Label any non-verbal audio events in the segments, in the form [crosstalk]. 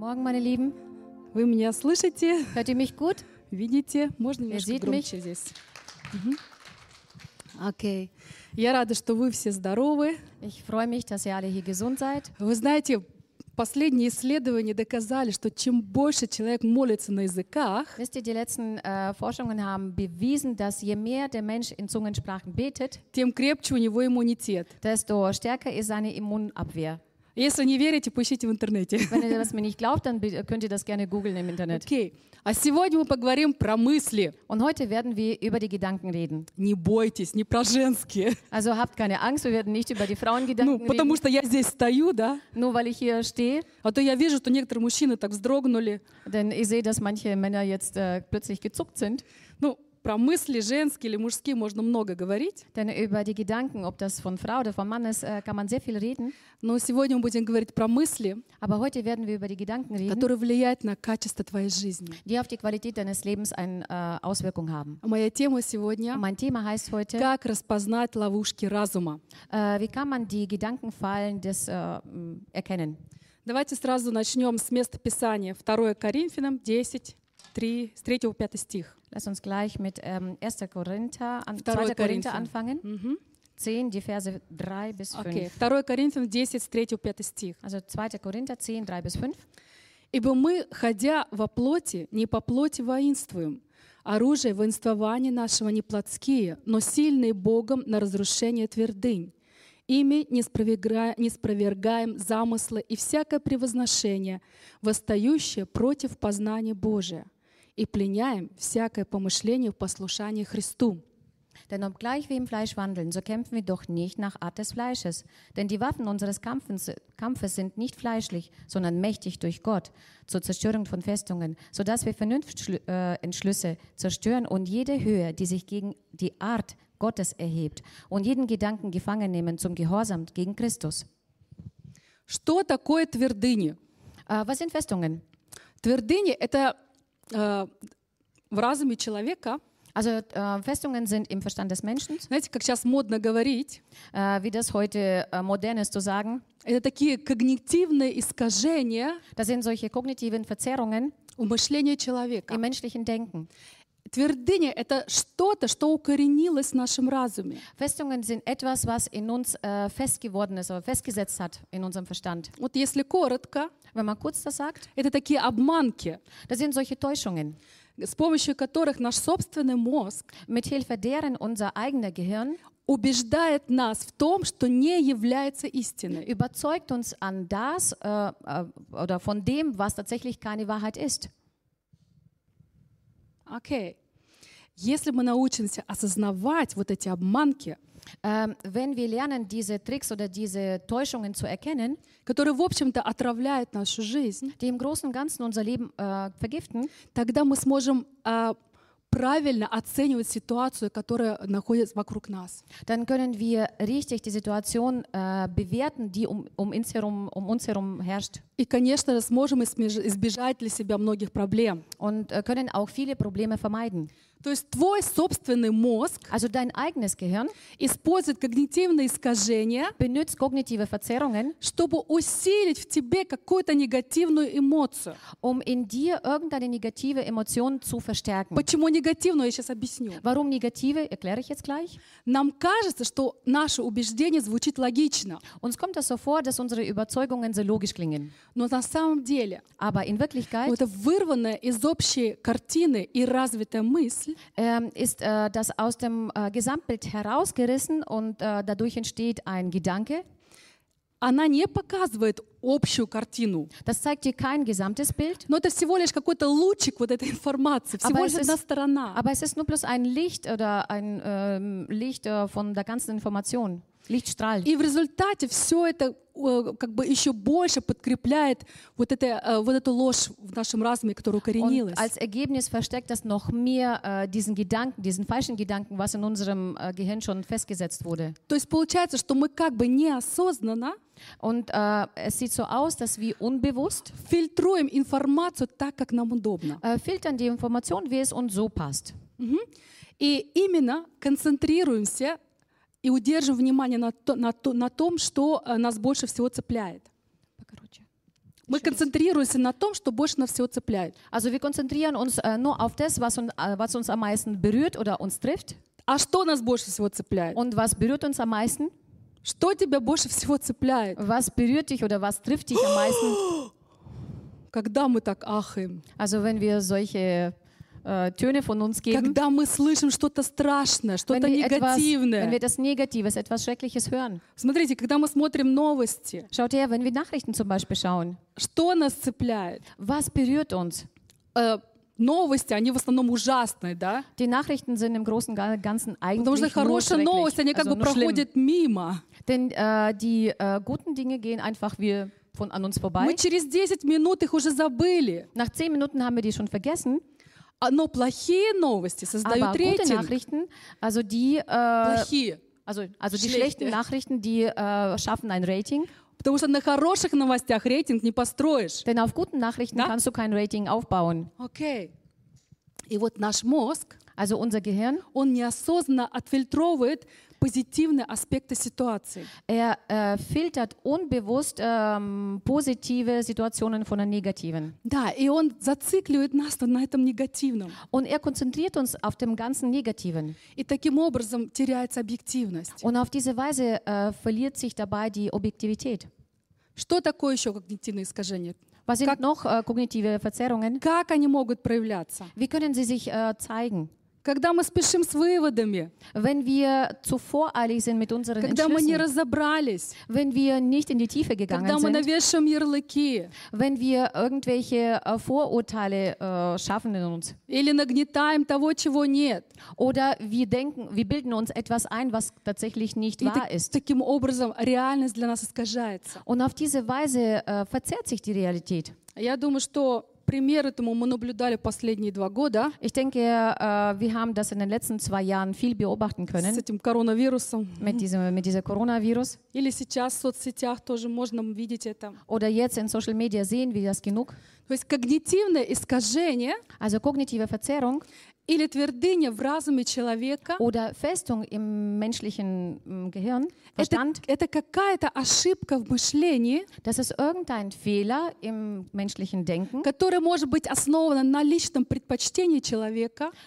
Morgen, meine Lieben. Вы меня слышите? Hört ihr mich gut? Видите? Можно немножко громче здесь? Мгм. Окей. Я рада, что вы все здоровы. Ich freue mich, dass ihr alle hier gesund seid. Вы знаете, последние исследования доказали, что чем больше человек молится на языках, Wisst ihr, die letzten äh, Forschungen haben bewiesen, dass je mehr der Mensch in Zungensprachen betet, тем крепче у него иммунитет. desto stärker ist seine Immunabwehr. Если не верите, поищите в интернете. Wenn ihr das mir nicht glaubt, dann könnt ihr das gerne googeln im Internet. Окей. А сегодня мы поговорим про мысли. Und heute werden wir über die Gedanken reden. Не бойтесь, не про женские. Also habt keine Angst, wir werden nicht über die Ну, Frauengedanken потому reden, что я здесь стою, да? nur weil ich hier stehe. А то я вижу, что некоторые мужчины так вздрогнули. Denn ich sehe, dass manche Männer jetzt äh, plötzlich gezuckt sind. Ну, про мысли женские или мужские можно много говорить. Denn über die Gedanken, ob das von Frau oder von Mann ist, äh, kann man sehr viel reden. Но сегодня мы будем говорить про мысли, Aber heute werden wir über die Gedanken reden, которые влияют на качество твоей жизни. die auf die Qualität deines Lebens eine äh, Auswirkung haben. А Моя тема сегодня mein Thema heißt heute, «Как распознать ловушки разума». äh, wie kann man die Gedankenfallen des äh, erkennen? Давайте сразу начнем с места Писания. 2 Коринфянам 10, 3, с 3 по 5 стих. Lass uns gleich mit ähm, 1. Korinther, an, 2. Второй Korinther anfangen. Мгм. 10, die Verse 3 bis 5. Окей. 2 Коринфянам 10, с 3 по 5 стих. Also 2. Korinther 10, 3 bis 5. «Ибо мы, ходя во плоти, не по плоти воинствуем. Оружие воинствования нашего не плотские, но сильные Богом на разрушение твердынь. Ими не спровергаем замыслы и всякое превозношение, восстающее против познания Божия, и пленяем всякое помышление в послушании Христу». Denn obgleich wir im Fleisch wandeln, so kämpfen wir doch nicht nach Art des Fleisches. Denn die Waffen unseres Kampfes, Kampfes sind nicht fleischlich, sondern mächtig durch Gott zur Zerstörung von Festungen, sodass wir Vernunftentschlüsse zerstören und jede Höhe, die sich gegen die Art Gottes erhebt und jeden Gedanken gefangen nehmen zum Gehorsam gegen Christus. Что такое твердыни? Äh, was sind Festungen? Твердыни — это э, в разуме человека, Also äh, Festungen sind im Verstand des Menschen, знаете, как сейчас модно говорить, äh, wie das heute äh, modern ist zu sagen. это такие когнитивные искажения Das sind solche kognitiven Verzerrungen у мышления человека. im menschlichen Denken. Твердыня — это что-то, что укоренилось в нашем разуме. Festungen sind etwas, was in uns äh, fest geworden ist oder festgesetzt hat in unserem Verstand. Вот если коротко, Wenn man kurz das sagt, это такие обманки, das sind solche Täuschungen, с помощью которых наш собственный мозг mithilfe deren unser eigener Gehirn убеждает нас в том, что не является истиной. überzeugt uns an das äh, äh, oder von dem, was tatsächlich keine Wahrheit ist. Окей. Если мы научимся осознавать вот эти обманки, Ähm, wenn wir lernen, diese Tricks oder diese Täuschungen zu erkennen, которые, в общем-то, отравляют нашу жизнь, die im Großen und Ganzen unser Leben äh, vergiften, тогда мы сможем а, правильно оценивать ситуацию, которая находится вокруг нас. dann können wir richtig die Situation äh, bewerten, die um, um, uns herum, um uns herum herrscht. И, конечно же, сможем измеж- избежать для себя многих проблем. Und äh, können auch viele Probleme vermeiden. То есть твой собственный мозг Also dein eigenes Gehirn использует когнитивные искажения, benutzt kognitive Verzerrungen, чтобы усилить в тебе какую-то негативную эмоцию. um in dir irgendeine negative Emotion zu verstärken. Почему негативную, я сейчас объясню. Warum negative, erkläre ich jetzt gleich. Нам кажется, что наше убеждение звучит логично, Uns kommt das so vor, dass unsere Überzeugungen so logisch klingen. но на самом деле Aber in Wirklichkeit вот эта вырванная из общей картины и развитая мысль ähm, ist äh, das aus dem äh, Gesamtbild herausgerissen und äh, dadurch entsteht ein Gedanke. она не показывает общую картину. Das zeigt dir kein gesamtes Bild, Но это всего лишь какой-то лучик вот этой информации, всего Aber лишь es одна ist- сторона. aber es ist nur bloß ein Licht oder ein ähm, Licht äh, von der ganzen Information, Lichtstrahl. И в результате все это э, как бы еще больше подкрепляет вот, это, э, вот эту ложь в нашем разуме, которая укоренилась. Und als Ergebnis versteckt das noch mehr äh, diesen Gedanken, diesen falschen Gedanken, was in unserem äh, Gehirn schon festgesetzt wurde. То есть получается, что мы как бы неосознанно Und äh, es sieht so aus, dass wir unbewusst фильтруем информацию так, как нам удобно. äh, filtern die Information, wie es uns so passt. И именно концентрируемся и удерживаем внимание на, то- на то- на том, что э, нас больше всего цепляет. Покороче. Мы концентрируемся на том, что больше нас всего цепляет. Also wir konzentrieren uns äh, nur auf das, was uns, äh, was uns am meisten berührt oder uns trifft. А что нас больше всего цепляет? Und was berührt uns am meisten? Что тебя больше всего цепляет? Was berührt dich oder was trifft dich am meisten? [gasps] Когда мы так ахаем, Also wenn wir solche äh, Töne von uns geben, когда мы слышим что-то страшное, wenn что-то wir, etwas, wenn wir негативное. etwas Negatives, etwas Schreckliches hören. Смотрите, когда мы смотрим новости, Schaut her, wenn wir Nachrichten zum Beispiel schauen, что нас цепляет? was berührt uns? Э, новости, они в основном ужасные, да? Die Nachrichten sind im Großen Ganzen Потому что eigentlich хорошие новости, они как also бы nur schlimm. проходят мимо. Denn äh, die äh, guten Dinge gehen einfach wir von an uns vorbei. Мы через 10 минут их уже забыли. Nach zehn Minuten haben wir die schon vergessen. А- Но плохие новости Aber создают gute рейтинг. Nachrichten, also die, äh, Плохие. also, also die Schlechte. schlechten Nachrichten, die äh, schaffen ein Rating. Потому что на хороших новостях рейтинг не построишь. Denn auf guten Nachrichten Ja? kannst du kein Rating aufbauen. Окей. И вот наш мозг, Also unser Gehirn, он неосознанно отфильтровывает позитивные аспекты ситуации. er äh, filtert unbewusst ähm, positive Situationen von den negativen. Да, и он зацикливает нас на этом негативном. Und er konzentriert uns auf dem ganzen Negativen. И таким образом теряется объективность. Und auf diese Weise äh, verliert sich dabei die Objektivität. Что такое еще когнитивные искажения? Was sind noch äh, kognitive Verzerrungen? Как они могут проявляться? Wie können sie sich äh, zeigen? Когда мы спешим с выводами, Wenn wir zu voreilig sind mit unseren когда мы не Entschlüssen, разобрались, wenn wir nicht in die Tiefe когда gegangen мы sind, навешиваем ярлыки wenn wir irgendwelche äh, Vorurteile äh, schaffen in uns или нагнетаем того, чего нет. oder wir denken, wir bilden uns etwas ein, was tatsächlich nicht И wahr так- ist. таким образом реальность для нас искажается. Und auf diese Weise äh, verzerrt sich die Realität. Я думаю, что пример этому мы наблюдали последние два года Ich denke, äh, wir haben das in den letzten zwei Jahren viel beobachten с können этим коронавирусом. mit diesem, mit diesem Coronavirus. Или сейчас в соцсетях тоже можно видеть это. Oder jetzt in Social Media sehen wir das genug. То есть когнитивное искажение Also kognitive Verzerrung Oder Festung im menschlichen Gehirn, Verstand. Das ist irgendein Fehler im menschlichen Denken.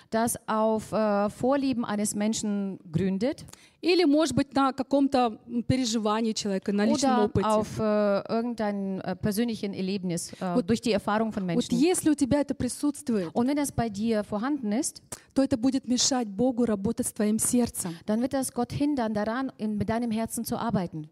Das auf äh, Vorlieben eines Menschen gründet. Или, может быть, на каком-то переживании человека, на личном oder опыте. auf äh, irgendein äh, persönlichen Erlebnis äh, durch die Erfahrung von Вот Menschen. если у тебя это присутствует, Und wenn das bei dir vorhanden ist, то это будет mешать Богу работать с твоим сердцем. dann wird das Gott hindern, daran in, mit deinem Herzen zu arbeiten.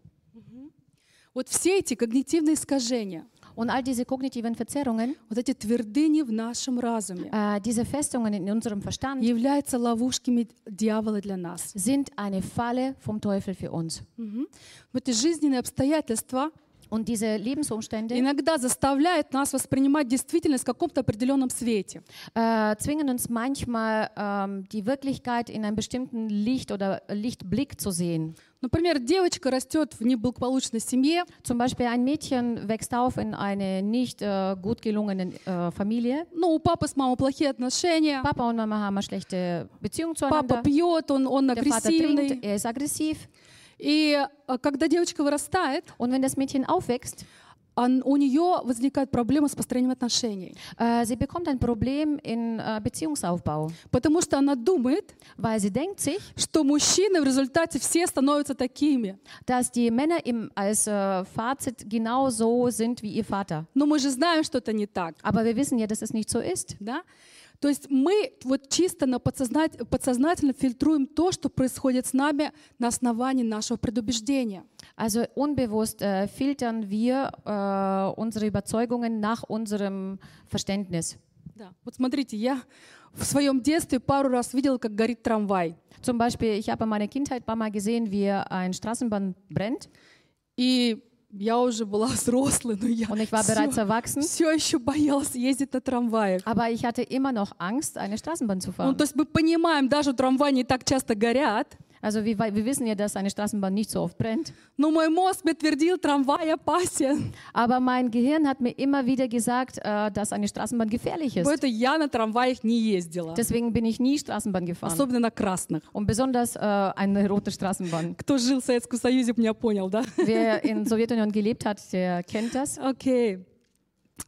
Вот все эти когнитивные искажения, Und all diese kognitiven Verzerrungen, вот эти твердыни в нашем разуме äh, diese Festungen in unserem Verstand, являются ловушками дьявола для нас. sind eine Falle vom Teufel für uns. Мгм. Вот эти жизненные обстоятельства Und diese Lebensumstände иногда заставляют нас воспринимать действительность в каком-то определенном свете. äh, zwingen uns manchmal, ähm, die Wirklichkeit in einem bestimmten Licht oder Lichtblick zu sehen. Например, девочка растет в неблагополучной семье, Zum Beispiel ein Mädchen wächst auf in einer nicht äh, gut gelungenen äh, Familie. ну, у папы с мамой плохие отношения, Papa und Mama haben eine schlechte Beziehung папа zueinander. пьет, он, он Der Vater агрессивный. trinkt, er ist aggressiv. И э, когда девочка вырастает, Und wenn das Mädchen aufwächst, он- у нее возникают проблемы с построением отношений. äh, sie bekommt ein Problem in äh, Beziehungsaufbau, Потому что она думает, weil sie denkt sich, что мужчины в результате все становятся такими. dass die Männer im, als äh, Fazit genauso sind wie ihr Vater. Но мы же знаем, что это не так. Aber wir wissen ja, dass es nicht so ist. Да? То есть мы вот чисто на подсознать- подсознательно фильтруем то, что происходит с нами на основании нашего предубеждения. Also unbewusst äh, filtern wir äh, unsere Überzeugungen nach unserem Verständnis. Да. Вот смотрите, я в своем детстве пару раз видела, как горит трамвай. Zum Beispiel, ich habe in meiner Kindheit ein paar Mal gesehen, wie ein Straßenbahn brennt И я уже была [laughs] взрослой, но я und ich war bereits все, erwachsen, еще боялась ездить на трамваях. aber ich hatte immer noch Angst, eine Straßenbahn zu Ну, fahren. то есть мы понимаем, даже трамваи не так часто горят, Also wir, wir wissen ja, dass eine Straßenbahn nicht so oft brennt. но мой мозг мне твердил, трамвай опасен. Aber mein Gehirn hat mir immer wieder gesagt, äh, dass eine Straßenbahn gefährlich ist. Поэтому я на трамваях не ездила. Deswegen bin ich nie Straßenbahn gefahren. Особенно на красных. Und besonders äh, eine rote Straßenbahn. Кто жил в Советском Союзе, меня понял, да? Wer in [laughs] Sowjetunion gelebt hat, der kennt das. Окей.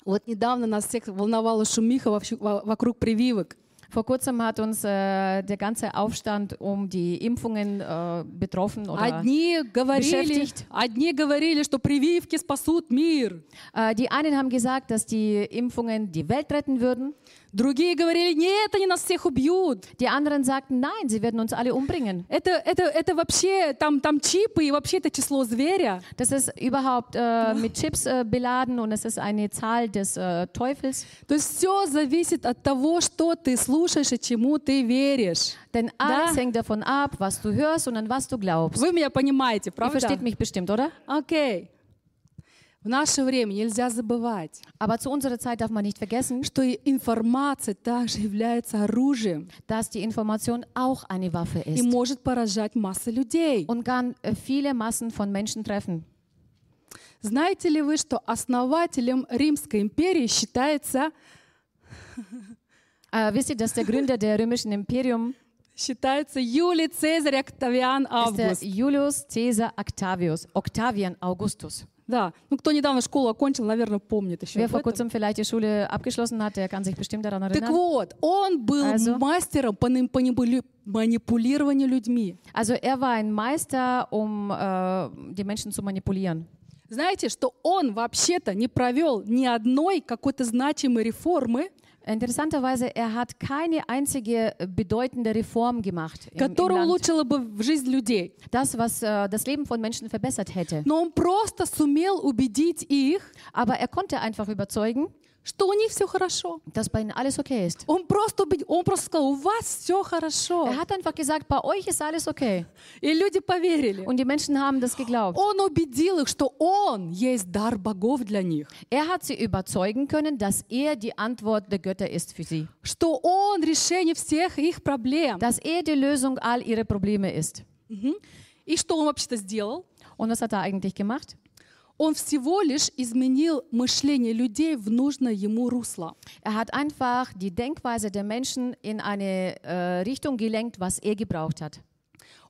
Вот недавно нас всех волновала шумиха вовсю- во- вокруг прививок. Vor kurzem hat uns äh, der ganze Aufstand um die Impfungen äh, betroffen oder Одни говорили, beschäftigt. одни говорили, что прививки спасут мир. äh, die einen haben gesagt, dass die Impfungen die Welt retten würden. Другие говорили, нет, они нас всех убьют. Die anderen sagten, nein, sie werden uns alle umbringen. Это, это, это вообще, там, там чипы, и вообще это число зверя. Das ist überhaupt äh, mit Chips äh, beladen und es ist eine Zahl des äh, Teufels. То есть все зависит от того, что ты слушаешь и чему ты веришь. Denn alles Da- hängt davon ab, was du hörst und an was du glaubst. Вы меня понимаете, Ihr правда? versteht mich bestimmt, oder? Окей. В наше время нельзя забывать, Aber zu unserer Zeit darf man nicht vergessen, что и информация также является оружием dass die Information auch eine Waffe и ist может поражать массы людей. und kann äh, viele Massen von Menschen treffen. Знаете ли вы, что основателем Римской империи считается, Äh, wisst ihr, dass der Gründer der römischen Imperium считается Юлий Цезарь Октавиан ist der Август? Julius Caesar Octavius, Octavian Augustus. Да, ну кто недавно школу окончил, наверное, помнит еще Wer vor kurzem vielleicht die Schule abgeschlossen hat, der kann sich bestimmt daran Так erinnern. вот, он был Also? мастером по манипулированию людьми. Also er war ein Meister, um äh, die Menschen zu manipulieren. Знаете, что он вообще-то не провел ни одной какой-то значимой реформы, Interessanterweise, er hat keine einzige äh, bedeutende Reform gemacht im, im которая Land. улучшила бы в жизнь людей. Das, was äh, das Leben von Menschen verbessert hätte. Но он просто сумел убедить их, Aber er konnte einfach überzeugen, что у них все хорошо. dass bei ihnen alles okay ist. Он просто, убед- он просто сказал, у вас все хорошо. Er hat einfach gesagt, bei euch ist alles okay. И люди поверили. Und die Menschen haben das geglaubt. Он убедил их, что он есть дар богов для них. Er hat sie überzeugen können, dass er die Antwort der Götter ist für sie. Что он решение всех их проблем. Dass er die Lösung all ihrer Probleme ist. Мгм. И что он вообще-то сделал? Und was hat er eigentlich gemacht? Он всего лишь изменил мышление людей в нужное ему русло. Er hat einfach die Denkweise der Menschen in eine äh, Richtung gelenkt, was er gebraucht hat.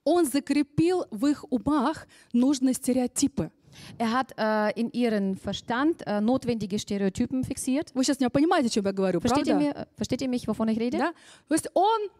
Он закрепил в их умах нужные стереотипы. Er hat äh, in ihren Verstand äh, notwendige Stereotypen fixiert. Вы сейчас меня понимаете, о чем я говорю, Versteht ihr, правда? mir, äh, versteht ihr mich, wovon ich rede? Да? То есть он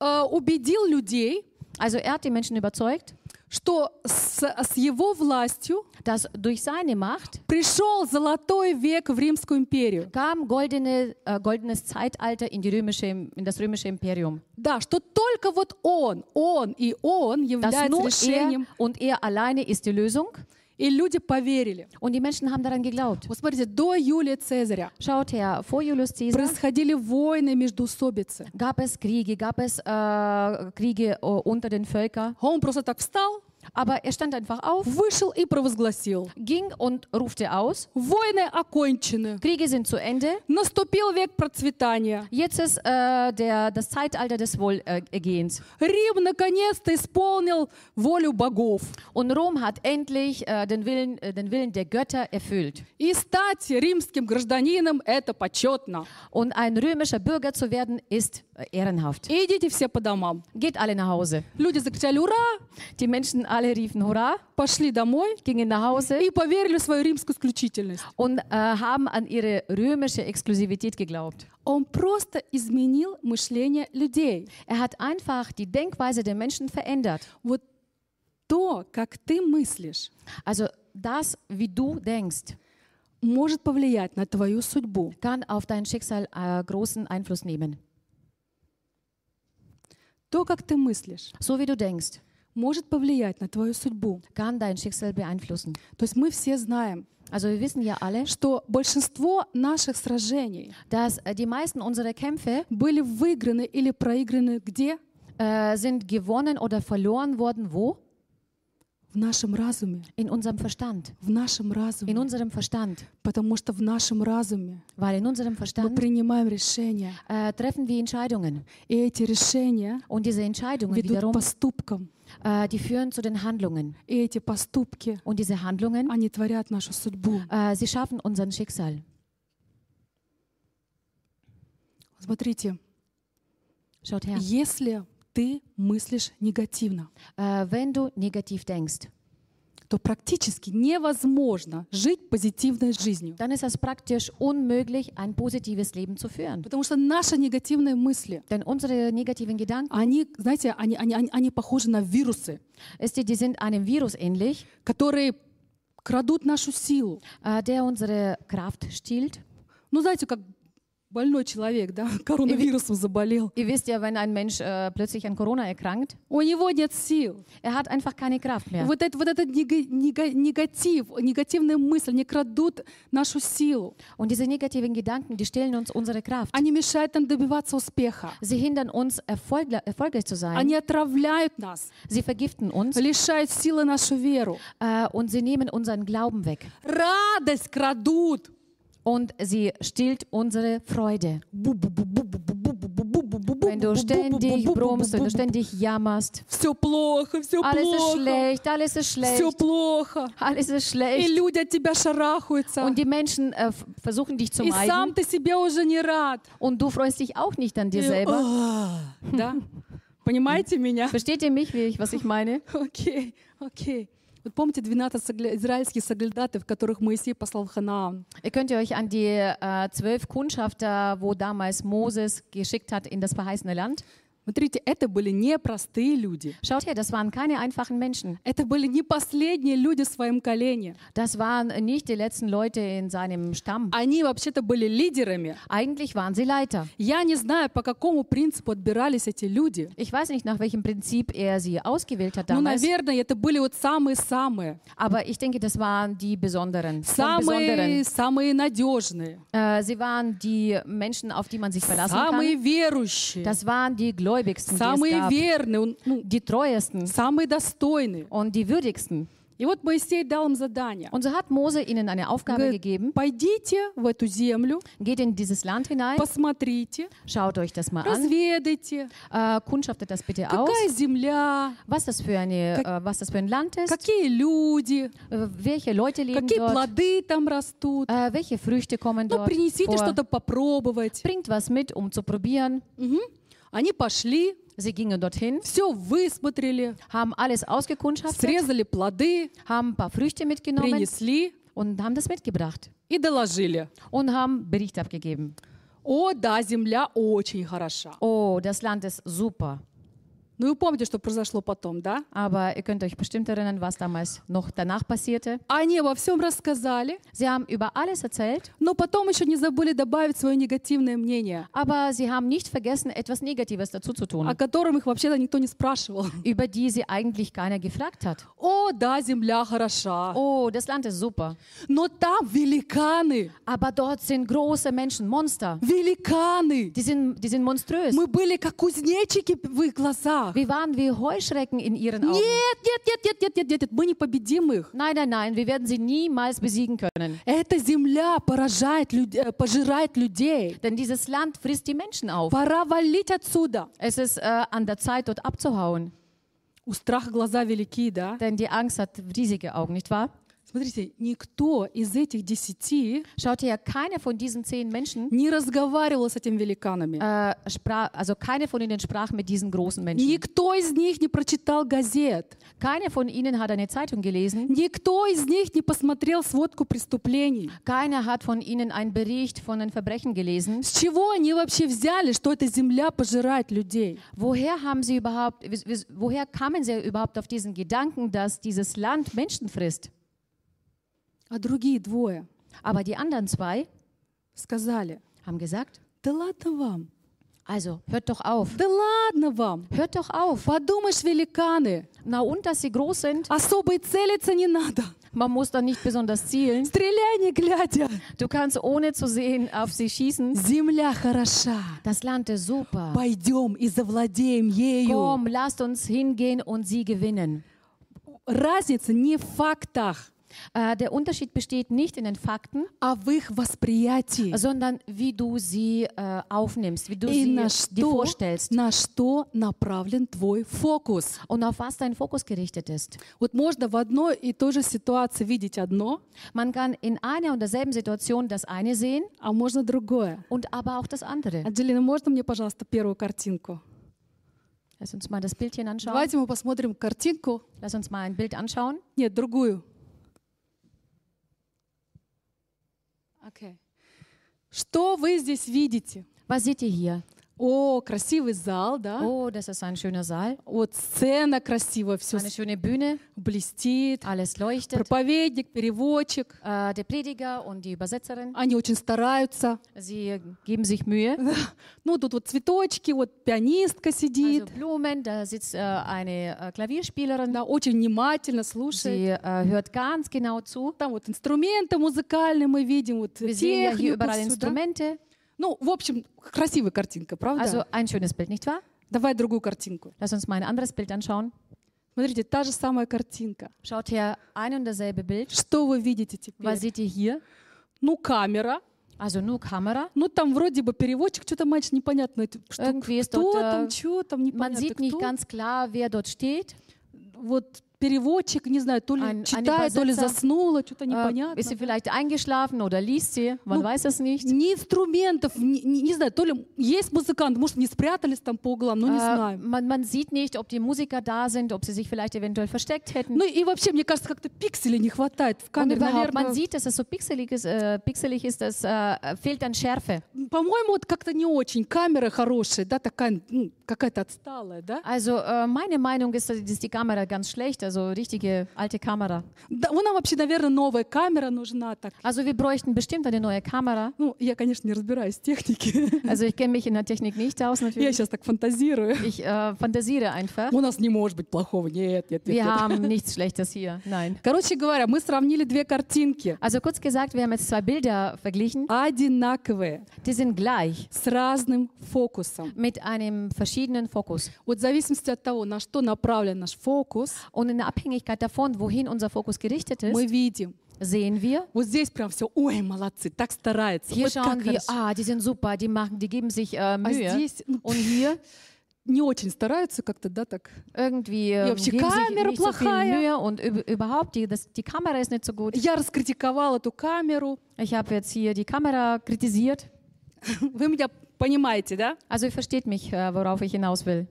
э, убедил людей, Also er hat die Menschen überzeugt, что с, с его властью dass durch seine Macht пришел золотой век в Римскую империю. kam goldene, äh, goldenes Zeitalter in, die römische, in das römische Imperium. Да, что только вот он, он и он является nur er решением, und er alleine ist die Lösung. и люди поверили. Und die Menschen haben daran geglaubt. Вот смотрите, до Юлия Цезаря Schaut her, vor Julius Caesar происходили войны, междоусобицы. gab es Kriege, gab es äh, Kriege äh, unter den Völkern. Он просто так встал, Aber er stand einfach auf, вышел и провозгласил. ging und rufte aus, Войны окончены. Kriege sind zu Ende. Наступил век процветания. Jetzt ist äh, der, das Zeitalter des Wohlergehens. Рим наконец-то исполнил волю богов. Und Rom hat endlich äh, den, Willen, äh, den Willen der Götter erfüllt. И стать римским гражданином — это почетно. Und ein römischer Bürger zu werden, ist äh, ehrenhaft. И идите все по домам. Geht alle nach Hause. Люди закричали «Ура!», Die Menschen alle riefen Hurra, пошли домой gingen nach Hause и поверили в свою римскую исключительность. und äh, haben an ihre römische Exklusivität geglaubt. Он просто изменил мышление людей. Er hat einfach die Denkweise der Menschen verändert. Вот то, как ты мыслишь, Also das, wie du denkst, может повлиять на твою судьбу. kann auf dein Schicksal äh, großen Einfluss nehmen. То, как ты мыслишь, So wie du denkst, может повлиять на твою судьбу. kann dein Schicksal beeinflussen. То есть мы все знаем, Also wir wissen ja alle, что большинство наших сражений dass äh, die meisten unserer Kämpfe были выиграны или проиграны где? äh, sind gewonnen oder verloren worden. Wo? В нашем разуме. In unserem Verstand. В нашем In разуме. unserem Verstand. Потому что в нашем разуме Weil in unserem мы Verstand принимаем решения. äh, treffen wir Entscheidungen. И эти решения Und diese Entscheidungen ведут wiederum, поступкам. äh, die führen zu den Handlungen. И эти поступки, Und diese Handlungen, они tворят нашу судьбу. äh, sie schaffen unseren Schicksal. Смотрите, Schaut her. если ты мыслишь негативно, Äh, wenn du negativ denkst, то практически невозможно жить позитивной жизнью. dann ist es praktisch unmöglich, ein positives Leben zu führen. Потому что наши негативные мысли, Denn unsere negativen Gedanken, они, знаете, они, они, они, они похожи на вирусы, ist die, die sind einem Virus ähnlich, которые крадут нашу силу. äh, der unsere Kraft stiehlt. Ну, знаете, как больной человек, да, [laughs] коронавирусом заболел. Ihr wisst ja, wenn ein Mensch äh, plötzlich an Corona erkrankt, У него нет сил. er hat einfach keine Kraft mehr. Вот, это, вот этот нега- нега- негатив, негативные мысли, они крадут нашу силу. Und diese negativen Gedanken, die stehlen uns unsere Kraft. Они mешают нам добиваться успеха. Sie hindern uns, erfolgre- erfolgreich zu sein. Они отравляют нас, Sie vergiften uns лишают силы нашу веру. äh, und sie nehmen unseren Glauben weg. Радость крадут. Und sie stillt unsere Freude. Wenn du ständig brummst, wenn du ständig jammerst, Все плохо, все alles ist плохо, schlecht, alles ist все schlecht, плохо. alles ist И schlecht. люди от тебя шарахаются. Und die Menschen äh, f- versuchen dich zu И сам meiden ты себе уже не рад. und du freust dich auch nicht an dir И, selber. «А, Да? Понимаете меня? Versteht ihr mich, wie ich, was ich meine? [laughs] Окей, окей. Вот помните 12 согля- израильских соглядатов, которых Моисей послал в Ханаан? Ihr könnt ihr euch an die äh, zwölf Kundschafter, wo damals Moses geschickt hat in das verheißene Land. Смотрите, это были непростые люди. Schaut her, das waren keine einfachen Menschen. Это были не последние люди в своем колене. Das waren nicht die letzten Leute in seinem Stamm. Они вообще-то были лидерами. Eigentlich waren sie Leiter. Я не знаю, по какому принципу отбирались эти люди. Ich weiß nicht, nach welchem Prinzip er sie ausgewählt hat Ну, damals, наверное, это были вот самые-самые. aber ich denke, das waren die Besonderen. Самые, самые надежные. Äh, sie waren die Menschen, auf die man sich verlassen Самые kann. верующие. Das waren die Gläubigsten, die es Самые gab. верные. он- ну, Die treuesten самые достойные. und die würdigsten. И вот Моисей дал им задание. Und so hat Mose ihnen eine Aufgabe Говорит, gegeben. пойдите в эту землю, Geht in dieses Land hinein, посмотрите, schaut euch das mal an, разведайте, äh, kundschaftet das bitte aus, какая земля, was das für, eine, äh, was das für ein Land ist, какие люди, äh, welche Leute leben какие dort, плоды там растут. äh, welche Früchte kommen Ну, dort принесите vor. что-то попробовать. Bringt was mit, um zu probieren. Мгм. Они пошли, Sie gingen dorthin, все высмотрели, haben alles ausgekundschaftet, срезали плоды, haben ein paar Früchte mitgenommen принесли und haben das mitgebracht и доложили. und haben Bericht abgegeben. О, да, земля очень хороша. Oh, das Land ist super. Ну, вы помните, что произошло потом, да? Aber ihr könnt euch bestimmt erinnern, was damals noch danach passierte. Они обо всем рассказали, Sie haben über alles erzählt, но потом еще не забыли добавить свое негативное мнение, aber sie haben nicht vergessen, etwas Negatives dazu zu о tun, котором их вообще-то никто не спрашивал. über die sie eigentlich keiner gefragt hat. О, да, земля хороша, Oh, das Land ist super. но там великаны, Aber dort sind große Menschen, Monster. великаны. Die sind, die sind monströs. Мы были как кузнечики в их глазах. Wir waren wie Heuschrecken in ihren Augen. Нет, нет, нет, нет, нет, нет, нет, нет, мы не победим их. Nein, nein, nein, wir werden sie niemals besiegen können. Эта земля поражает, люд- э, пожирает людей. Denn dieses Land frisst die Menschen auf. Пора валить отсюда. Es ist äh, an der Zeit, dort abzuhauen. У страха глаза велики, да? Denn die Angst hat riesige Augen, nicht wahr? Смотрите, никто из этих десяти Schaut her, keine von diesen zehn Menschen, не разговаривал с этими великанами. äh, sprach, also keine von ihnen sprach mit diesen großen Menschen. Никто из них не прочитал газет. Keine von ihnen hat eine Zeitung gelesen. Никто из них не посмотрел сводку преступлений. Keiner hat von ihnen einen Bericht von den Verbrechen gelesen. С чего они вообще взяли, что эта земля пожирает людей? Woher haben sie überhaupt, wis- wis- woher kamen sie überhaupt auf diesen Gedanken, dass dieses Land Menschen frisst? А другие двое Aber die anderen zwei сказали, haben gesagt, да ладно вам, also hört doch auf, да ладно вам. hört doch auf. Подумаешь, великаны, Na und, dass sie groß sind, особо и целиться не надо. man muss da nicht besonders zielen. Стреляй, не глядя. Du kannst ohne zu sehen auf sie schießen. Земля хороша. Das Land ist super. Пойдем и завладеем ею. Komm, lasst uns hingehen und sie gewinnen. Разница не в фактах, Äh, der Unterschied besteht nicht in den Fakten, а в их восприятии. sondern wie du sie äh, aufnimmst, wie du И sie на dir что, vorstellst на что направлен твой фокус. und auf was dein Fokus gerichtet ist. Вот можно в одной и той же ситуации видеть одно, Man kann in einer und derselben Situation das eine sehen а можно другое. und aber auch das andere. Аделина, можно мне, пожалуйста, первую картинку? Lass uns mal das Bildchen anschauen. Давайте мы посмотрим картинку. Lass uns mal ein Bild anschauen. Нет, другую. Окей. Что вы здесь видите? Was seht ihr hier? О, красивый зал, да? Oh, das ist ein schöner Saal. Вот сцена красивая, все Eine schöne Bühne. блестит. Alles leuchtet. Проповедник, переводчик. Äh, der Prediger und die Übersetzerin, Они очень стараются. sie geben sich Mühe. [laughs] Ну, тут вот цветочки, вот пианистка сидит. Also Blumen, da sitzt äh, eine äh, Klavierspielerin. Да, очень внимательно слушает. Sie äh, hört ganz genau zu. Там вот инструменты музыкальные мы видим, вот Wir sehen ja hier технику überall всю, да? Ну, в общем, красивая картинка, правда? Also ein schönes Bild, nicht wahr? Давай другую картинку. Lass uns mal ein anderes Bild anschauen. Смотрите, та же самая картинка. Schaut her, ein und dasselbe Bild. Что вы видите теперь? Was seht ihr hier? Ну, камера. Also nur Kamera. Ну, там вроде бы переводчик, что-то мальчик непонятно. Что, Irgendwie кто dort, там, äh, что там, Man непонятно sieht nicht кто. ganz klar, wer dort steht. Вот переводчик, не знаю, то ли Ein- читает, то ли заснула, что-то Äh, непонятно. ist sie vielleicht eingeschlafen oder liest sie? Man Ну, weiß es nicht. Ни инструментов, ни- не знаю, то ли есть музыканты, может, не спрятались там по углам, ну, не Äh, знаю. man, man sieht nicht, ob die Musiker da sind, ob sie sich vielleicht eventuell versteckt hätten. Ну и вообще, мне кажется, как-то пикселей не хватает в Und камере. man Наверное, sieht, dass es so pixelig ist, äh, pixelig ist dass, äh, fehlt an Schärfe. по-моему, вот как-то не очень. Камера хорошая, да, такая, ну, какая-то отсталая, да? Also äh, meine Meinung ist, dass die Kamera ganz schlecht, also richtige alte Kamera. Да, у нам вообще, наверное, новая камера нужна. Так. Also wir bräuchten bestimmt eine neue Kamera. Ну, я, конечно, не разбираюсь в технике. [laughs] Also ich kenne mich in der Technik nicht aus Я natürlich. сейчас так фантазирую. Ich äh, fantasiere einfach. У нас не может быть плохого. Нет, нет, нет. Wir нет. haben [laughs] nichts Schlechtes hier. Nein. Короче говоря, мы сравнили две картинки. Also kurz gesagt, wir haben jetzt zwei Bilder verglichen. Одинаковые, Die sind gleich, с разным фокусом. mit einem verschiedenen Fokus. Вот в зависимости от того, на что направлен наш фокус, Und in der Abhängigkeit davon, wohin unser Fokus gerichtet мы ist, видим. sehen wir, Вот здесь прям все, ой, молодцы, так старается. hier вот как schauen wir, хорошо. ah, die sind super, die machen, die geben sich äh, А Mühe. здесь ну, Und hier [laughs] не очень стараются как-то, да, так. irgendwie äh, вообще geben sich камера nicht so viel плохая. Mühe und üb- überhaupt, die, das, die Kamera ist nicht so gut. Я раскритиковала эту камеру. Ich habe jetzt hier die Kamera kritisiert. [laughs] Вы меня понимаете, да? Also ihr versteht mich, äh, worauf ich hinaus will.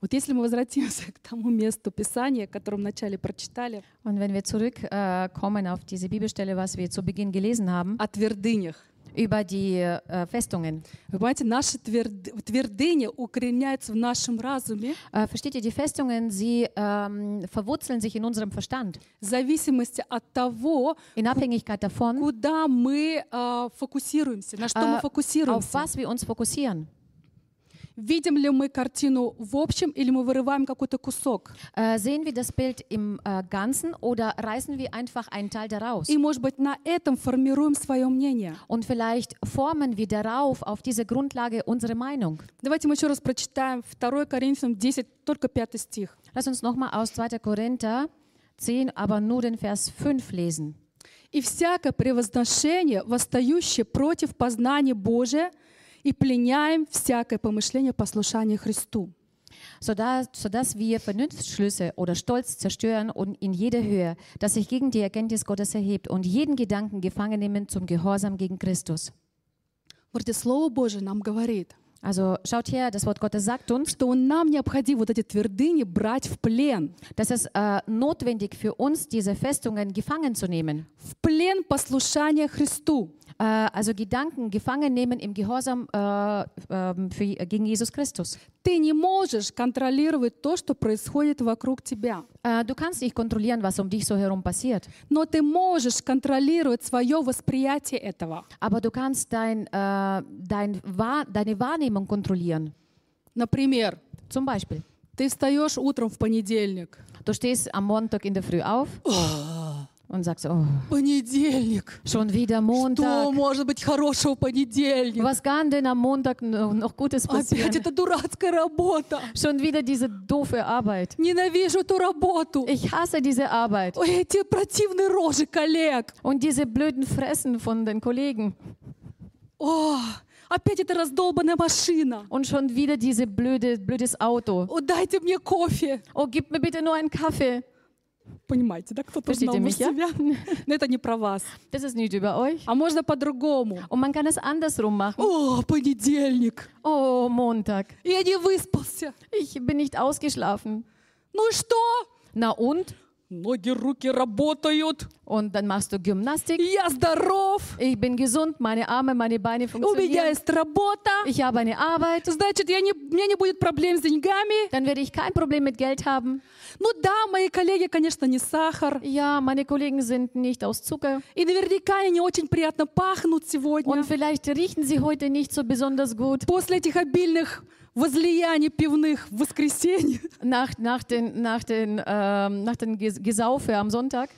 Вот если мы возвратимся к тому месту Писания, которое мы вначале прочитали, Und wenn wir zurückkommen äh, auf diese Bibelstelle, was wir zu Beginn gelesen haben, о твердынях. über die äh, Festungen. Вы понимаете, наши тверд... твердыни укореняются в нашем разуме Äh, versteht ihr, die Festungen, sie ähm, verwurzeln sich in unserem Verstand. в зависимости от того, In Abhängigkeit davon, куда мы э, фокусируемся, на что мы äh, auf фокусируемся. was wir uns fokussieren. Видим ли мы картину в общем или мы вырываем какой-то кусок? Äh, sehen wir das Bild im äh, Ganzen oder reißen wir einfach einen Teil daraus? И, может быть, на этом формируем свое мнение. Und vielleicht formen wir darauf, auf diese Grundlage, unsere Meinung. Давайте мы еще раз прочитаем 2 Коринфянам 10, только 5 стих. Lass uns nochmal aus 2. Korinther 10, aber nur den Vers 5 lesen. «И всякое превозношение, восстающее против познания Божия, и пленяем всякое помышление послушания Христу». sodass, sodass wir Vernunftsschlüsse oder Stolz zerstören und in jeder Höhe, das sich gegen die Erkenntnis Gottes erhebt und jeden Gedanken gefangen nehmen zum Gehorsam gegen Christus. Смотрите, Слово Божие нам говорит, Also schaut her, das Wort Gottes sagt uns, что нам необходимо вот эти твердыни брать в плен. dass es äh, notwendig für uns, diese Festungen gefangen zu nehmen. В плен послушания Христу. Äh, also Gedanken gefangen nehmen im Gehorsam äh, ähm, für, gegen Jesus Christus. Ты не можешь контролировать то, что происходит вокруг тебя. Äh, du kannst nicht kontrollieren, was um dich so herum passiert, Но ты можешь контролировать свое восприятие этого. aber du kannst dein, äh, dein, Wahr, deine Wahrnehmung kontrollieren. Например, Zum Beispiel, ты встаешь утром в понедельник. du stehst am Montag in der Früh auf und sagst, oh, Понедельник. schon wieder Что Montag. может быть хорошего в понедельник? Was kann denn am Montag noch noch Gutes Опять passieren? эта дурацкая работа. Schon wieder diese doofe Arbeit. Ненавижу эту работу. Ich hasse diese Arbeit. Ой, эти противные рожи коллег. Und diese blöden Fressen von den Kollegen. О, опять эта раздолбанная машина. Und schon wieder diese blöde, blödes Auto. О, дайте мне кофе. Oh, gib mir bitte nur einen Kaffee. Понимаете, да? Кто-то Versteht знал ihr бы mich, ja? себя. Но это не про вас. Das ist nicht über euch. А можно по-другому. Und man kann es andersrum machen. О, понедельник. Oh, Montag. Я не выспался. Ich bin nicht ausgeschlafen. Ну и что? Na und? Ноги, руки работают, Und dann machst du Gymnastik. я здоров, Ich bin gesund, meine Arme, meine Beine у меня funktionieren. есть работа, Ich habe eine Arbeit. значит, я не, у меня не будет проблем с деньгами. Dann werde ich kein Problem mit Geld haben. Ну да, мои коллеги, конечно, не сахар. Ja, meine Kollegen sind nicht aus Zucker. И наверняка они очень приятно пахнут сегодня. Und vielleicht riechen sie heute nicht so besonders gut. После этих обильных возлияний пивных в воскресенье. [laughs] Nach, nach den, nach den, ähm, nach den Ges- Gesaufe am Sonntag.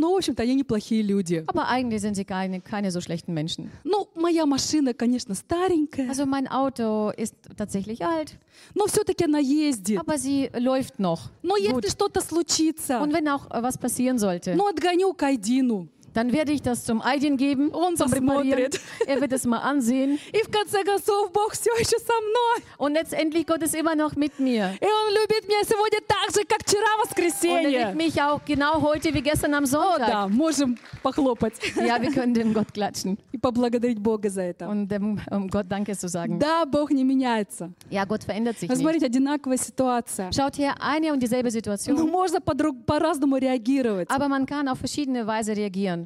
Ну, в общем-то, они неплохие люди. Aber eigentlich sind sie keine, keine so schlechten Menschen. Ну, моя машина, конечно, старенькая, Also mein Auto ist tatsächlich alt, но все-таки она ездит. aber sie läuft noch. Но если Gut. что-то случится, Und wenn auch äh, was passieren sollte, ну, отгоню к Айдину. dann werde ich das zum Aidin geben, Он zum Reparieren. посмотрит. [laughs] Er wird es mal ansehen. И в конце концов, Бог все еще со мной. Und letztendlich Gott ist immer noch mit mir. И Он любит меня сегодня так же, как вчера в Und er liebt воскресенье. mich auch genau heute wie gestern am О, Sonntag. да, можем похлопать Ja, wir können dem Gott klatschen [laughs] и поблагодарить Бога за это. und dem um Gott Danke zu sagen. Да, Бог не меняется. Ja, Gott verändert sich Но nicht. смотрите, одинаковая ситуация. Schaut her, eine und dieselbe Но Situation, можно подруг- по-разному реагировать. aber man kann auf verschiedene Weise reagieren.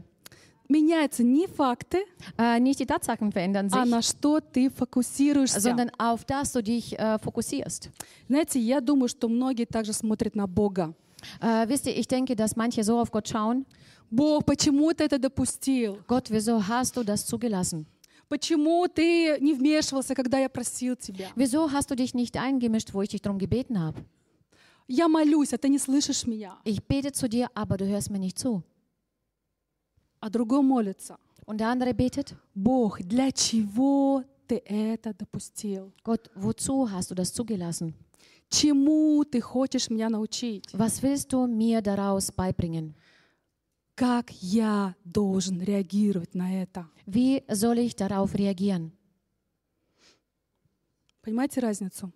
Меняются не факты, Äh, nicht die Tatsachen verändern а sich, на что ты фокусируешься. sondern auf das du dich äh, fokussierst. Знаете, я думаю, что многие также смотрят на Бога. Äh, wisst ihr, ich denke, dass manche so auf Gott schauen. Бог, почему ты это допустил? Gott, wieso hast du das zugelassen? Почему ты не вмешивался, когда я просил тебя? Wieso hast du dich nicht eingemischt, wo ich dich darum gebeten habe? Я молюсь, а ты не слышишь меня. Ich bete zu dir, aber du hörst mir nicht zu. А другой молится. Und der andere betet, Бог, для чего ты это допустил? Gott, wozu hast du das zugelassen? Чему ты хочешь меня научить? Was willst du mir daraus beibringen? Как я должен реагировать на это? Wie soll ich darauf reagieren? Понимаете разницу?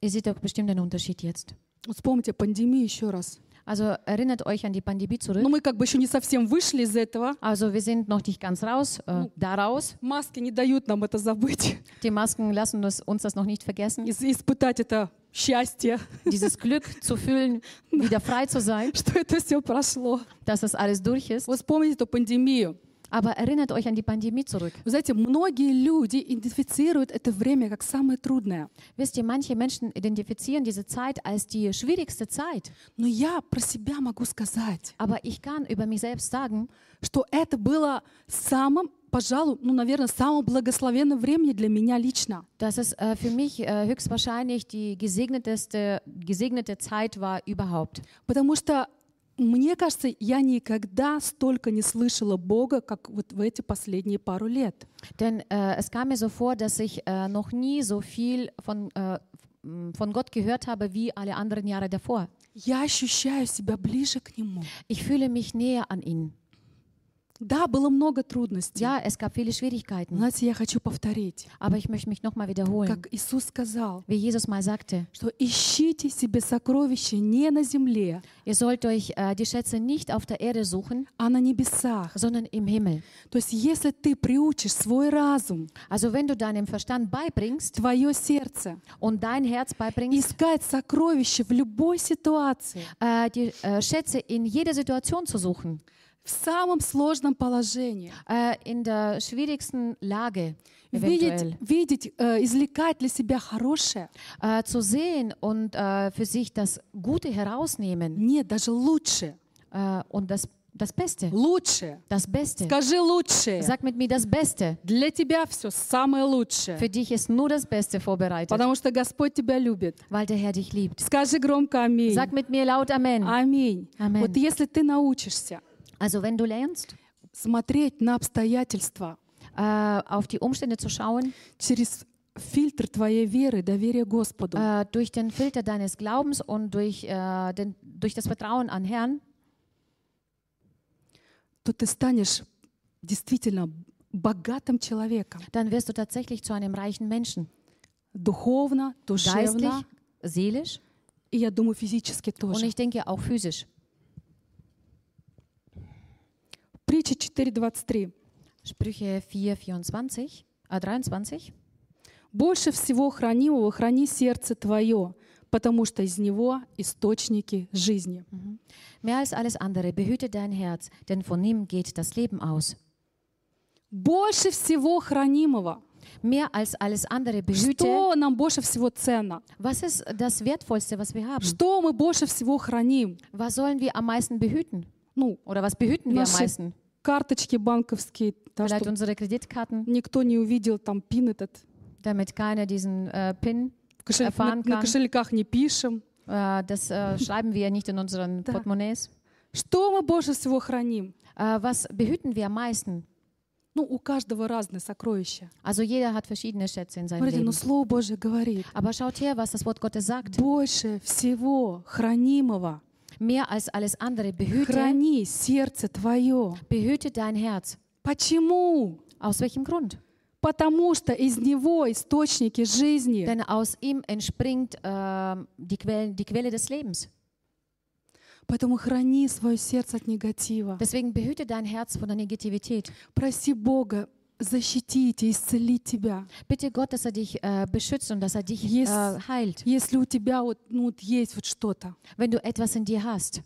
Ihr seht doch bestimmt den Unterschied jetzt. Вот вспомните пандемию еще раз. Also erinnert euch an die Pandemie zurück. Но мы как бы еще не совсем вышли из этого. Also wir sind noch nicht ganz raus, äh, daraus. Маски не дают нам это забыть, [laughs] Die Masken lassen das, uns das noch nicht vergessen. и испытать это счастье, Dieses [laughs] Glück zu fühlen, wieder frei zu sein, что это все прошло. dass das alles durch ist. Вот вспомните эту пандемию. Aber erinnert euch an die Pandemie zurück. Вы знаете, многие люди идентифицируют это время как самое трудное. Wisst ihr, manche Menschen identifizieren diese Zeit als die schwierigste Zeit. Но я про себя могу сказать, Aber ich kann über mich selbst sagen, что это было самым, пожалуй, ну, наверное, самым благословенным временем для меня лично. dass es äh, für mich äh, höchstwahrscheinlich die gesegneteste, gesegnete Zeit war überhaupt. Потому что, мне кажется, я никогда столько не слышала Бога, как вот в эти последние пару лет. Denn äh, es kam mir so vor, dass ich äh, noch nie so viel von, äh, von Gott gehört habe wie alle anderen Jahre davor. Я ощущаю себя ближе к Нему. Ich fühle mich näher an ihn. Да, было много трудностей. Ja, es gab viele Schwierigkeiten, Знаете, я хочу повторить, aber ich möchte mich nochmal wiederholen. как Иисус сказал, Wie Jesus mal sagte, что ищите себе сокровища не на земле, ihr sollt euch äh, die Schätze nicht auf der Erde suchen, а на небесах. sondern im Himmel. То есть если ты приучишь свой разум, Also wenn du deinem Verstand beibringst твое сердце, und dein Herz beibringst, искать сокровища в любой ситуации, äh, die äh, Schätze in jeder Situation zu suchen, в самом сложном положении, äh, in der schwierigsten Lage видеть, eventuell, видеть э, извлекать для себя хорошее, äh, zu sehen und äh, für sich das Gute herausnehmen нет, даже лучше, äh, und das, das Beste, лучше. das Beste. Скажи лучше. Sag mit mir das Beste. Для тебя все самое лучшее, Für dich ist nur das Beste vorbereitet, потому что Господь тебя любит. weil der Herr dich liebt. Скажи громко аминь. Sag mit mir laut Amen. Аминь. Amen. Вот если ты научишься Also wenn du lernst, смотреть на обстоятельства äh, auf die Umstände zu schauen, через фильтр твоей веры, доверия Господу, äh, durch den Filter deines Glaubens und durch, äh, den, durch das Vertrauen an Herrn, то ты станешь действительно богатым человеком. dann wirst du tatsächlich zu einem reichen Menschen. Духовно, Geistlich, душевно seelisch и, я думаю, физически und тоже. ich denke auch physisch. Притча 4.23. Sprüche 4, 24, äh, 23. «Больше всего хранимого храни сердце твое, потому что из него источники жизни». Mhm. Mehr als alles andere behüte dein Herz, denn von ihm geht das Leben aus. Больше всего хранимого. Mehr als alles andere behüte. Что нам больше всего ценно? Was ist das Wertvollste, was wir haben? Что мы больше всего храним? Was sollen wir am meisten behüten? Ну, Oder was behüten wir am Наши meisten? Карточки банковские, да, Vielleicht unsere Kreditkarten, никто не увидел там пин этот. damit keiner diesen äh, PIN кошель- Erfahren на, на kann. кошельках не пишем. Äh, das äh, schreiben wir nicht in unseren Da. Portemonnaies. Что мы больше всего храним? Äh, was behüten wir am meisten? Ну, у каждого разные сокровища. Also jeder hat verschiedene Schätze in seinem Смотрите, Leben. но Слово Божье говорит, Aber schaut her, was das Wort Gottes sagt. больше всего хранимого Mehr als alles andere behüte, храни сердце твое. behüte dein Herz. Почему? Aus welchem Grund? Потому что из него источники жизни. Denn aus ihm entspringt äh, die, Quelle, die Quelle des Lebens. Поэтому храни свое сердце от негатива. Deswegen behüte dein Herz von der Negativität. Проси Бога защитить и исцелить тебя. Bitte Gott, dass er dich äh, beschützt und dass er dich Yes. äh, heilt. Если у тебя вот, ну, вот есть вот что-то, Wenn du etwas in dir hast,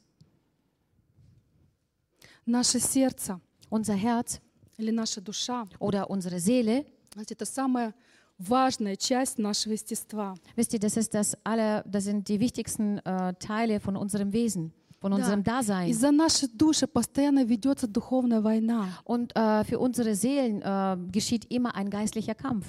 наше сердце unser Herz или наша душа, oder unsere Seele, знаете, это самая важная часть нашего естества. wisst ihr, das ist das aller, das sind die wichtigsten äh, Teile von unserem Wesen, von unserem Да. Dasein. И за наши души постоянно ведется духовная война. Und äh, für unsere Seelen äh, geschieht immer ein geistlicher Kampf.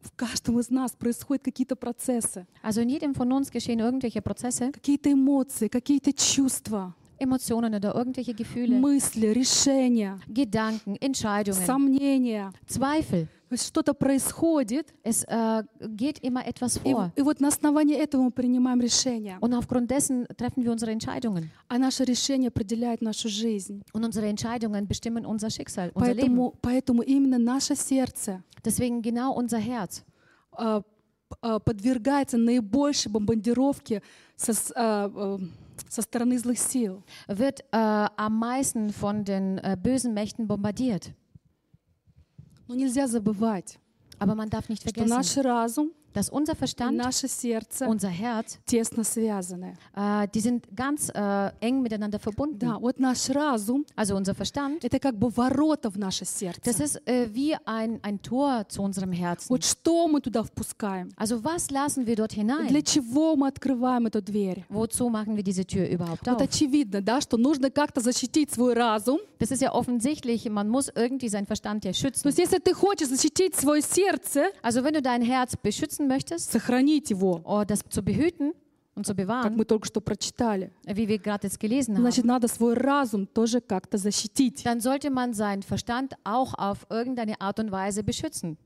В каждом из нас происходят какие-то процессы, Also in jedem von uns geschehen irgendwelche Prozesse, какие-то эмоции, какие-то чувства, Emotionen oder irgendwelche Gefühle, мысли, решения, Gedanken, Entscheidungen, сомнения. Zweifel. То есть что-то происходит, Es äh, geht immer etwas и, vor. и вот на основании этого мы принимаем решения. Und aufgrund dessen treffen wir unsere Entscheidungen. А наше решение определяет нашу жизнь. Und unsere Entscheidungen bestimmen unser Schicksal, unser Leben. Поэтому, поэтому именно наше сердце Deswegen genau unser Herz а, а, подвергается наибольшей бомбардировке со, а, а, со стороны злых сил. wird äh, am meisten von den äh, bösen Mächten bombardiert. Но нельзя забывать, Aber man darf nicht что наш разум dass unser и Verstand, наше сердце unser Herz, тесно связаны. äh, die sind ganz äh, eng miteinander verbunden. Да, вот наш разум Also unser Verstand, — это как бы ворота в наше сердце. das ist äh, wie ein, ein Tor zu unserem Herzen. Вот что мы туда впускаем? Also was lassen wir dort Для hinein? чего мы открываем эту дверь? Wozu machen wir diese Tür überhaupt Вот auf? очевидно, да, что нужно как-то защитить свой разум. Das ist ja offensichtlich, man muss irgendwie seinen Verstand ja То schützen. есть если ты хочешь защитить свое сердце, Also wenn du dein Herz beschützen möchtest, сохранить его, oh, das zu behüten und zu как bewahren, мы только что прочитали, wie wir gerade jetzt gelesen haben, значит, надо свой разум тоже как-то защитить. dann sollte man seinen Verstand auch auf irgendeine Art und Weise beschützen.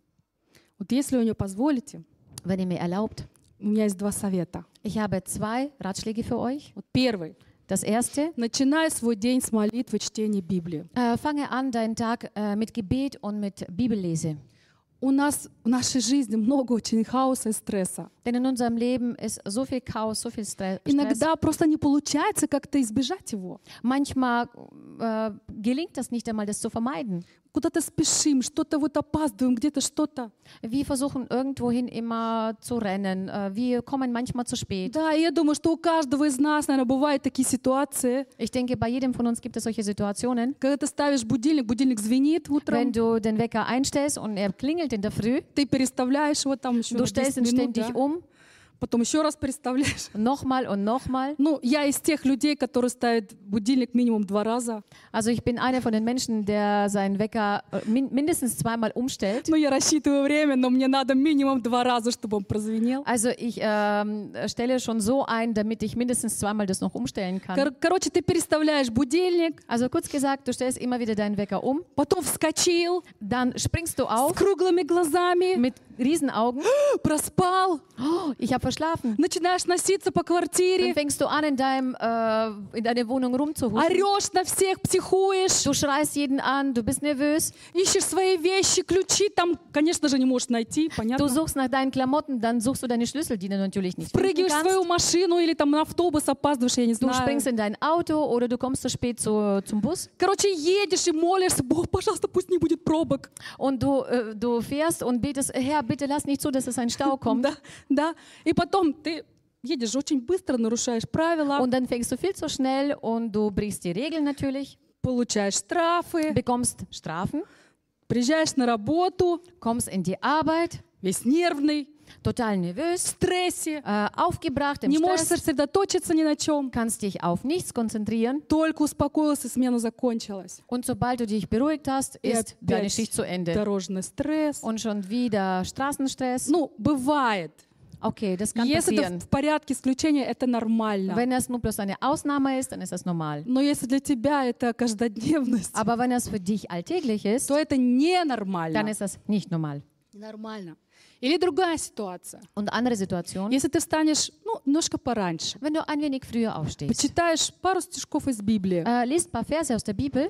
Вот если вы мне позволите, Wenn ihr mir erlaubt. у меня есть два совета. Ich habe zwei Ratschläge für euch. Вот первый. Das erste, Начинай свой день с молитвы, чтения Библии. äh, fange an deinen Tag äh, mit Gebet und mit Bibellese. У нас в нашей жизни много очень хаоса и стресса. Denn in unserem Leben ist so viel Chaos, so viel Stre- Stress. Иногда просто не получается как-то избежать его. Manchmal äh, gelingt das nicht einmal, das zu vermeiden. Куда-то спешим, что-то вот опаздываем, где-то что-то. Wir versuchen irgendwohin immer zu rennen. Äh, wir kommen manchmal zu spät. Да, и я думаю, что у каждого из нас, наверное, бывают такие ситуации, Ich denke, bei jedem von uns gibt es solche Situationen. когда ты ставишь будильник, будильник звенит Wenn утром, du den Wecker einstellst und er klingelt in der Früh, ты переставляешь его там еще du на stellst 10 ihn минут, ständig да, um, потом еще раз переставляешь. [laughs] nochmal und nochmal. Ну, я из тех людей, которые ставят будильник минимум два раза. Also ich bin einer von den Menschen, der seinen Wecker äh, min mindestens zweimal umstellt. Ну, я рассчитываю время, но мне надо минимум два раза, чтобы он прозвенел. Also ich ähm, stelle schon so ein, damit ich mindestens zweimal das noch umstellen kann. Кор- Короче, ты переставляешь будильник, Also kurz gesagt, du stellst immer wieder deinen Wecker um, потом вскочил dann springst du с auf круглыми глазами, mit Riesenaugen. [gasps] проспал, Oh, ich habe verschlafen. начинаешь носиться по Dann квартире, fängst du an, in, deinem, äh, in deiner Wohnung rumzuhusten. орешь на всех, психуешь, Du schreist jeden an, du bist nervös. ищешь свои вещи, ключи там, конечно же, не можешь найти, Du понятно. suchst nach deinen Klamotten, dann suchst du deine Schlüssel, die du natürlich nicht finden Прыгиваешь в kannst. свою машину или там на автобус опаздываешь, я не Du знаю. springst in dein Auto oder du kommst zu spät zu, zum Bus Короче, едешь и молишься, Бог, пожалуйста, пусть не будет пробок. und du, äh, du fährst und betest, Herr, bitte lass nicht zu, dass es ein Stau kommt. Да, да. И потом ты едешь очень быстро, нарушаешь правила, Und dann fängst du viel zu schnell und du brichst die Regeln natürlich, получаешь штрафы, bekommst Strafen, приезжаешь на работу, kommst in die Arbeit, весь нервный, total nervös, стрессе, äh, aufgebracht, im не можешь Stress, сосредоточиться ни на чем. kannst dich auf nichts konzentrieren. Только успокоился, смена закончилась. Und sobald du dich beruhigt hast, И ist deine опять Schicht zu Ende. дорожный стресс. Und schon wieder Straßenstress. Ну, бывает. Okay, das kann Если это passieren. в порядке исключения, это нормально. Wenn es nur bloß eine Ausnahme ist, dann ist das normal. Но если для тебя это каждодневность, Aber wenn es für dich alltäglich ist, то это dann ненормально. ist das nicht normal. Нормально. Или другая ситуация. Und andere Situation, Если ты встанешь ну, немножко пораньше, wenn du ein wenig früher aufstehst, почитаешь пару стишков из Библии, äh, liest paar Verse aus der Bibel.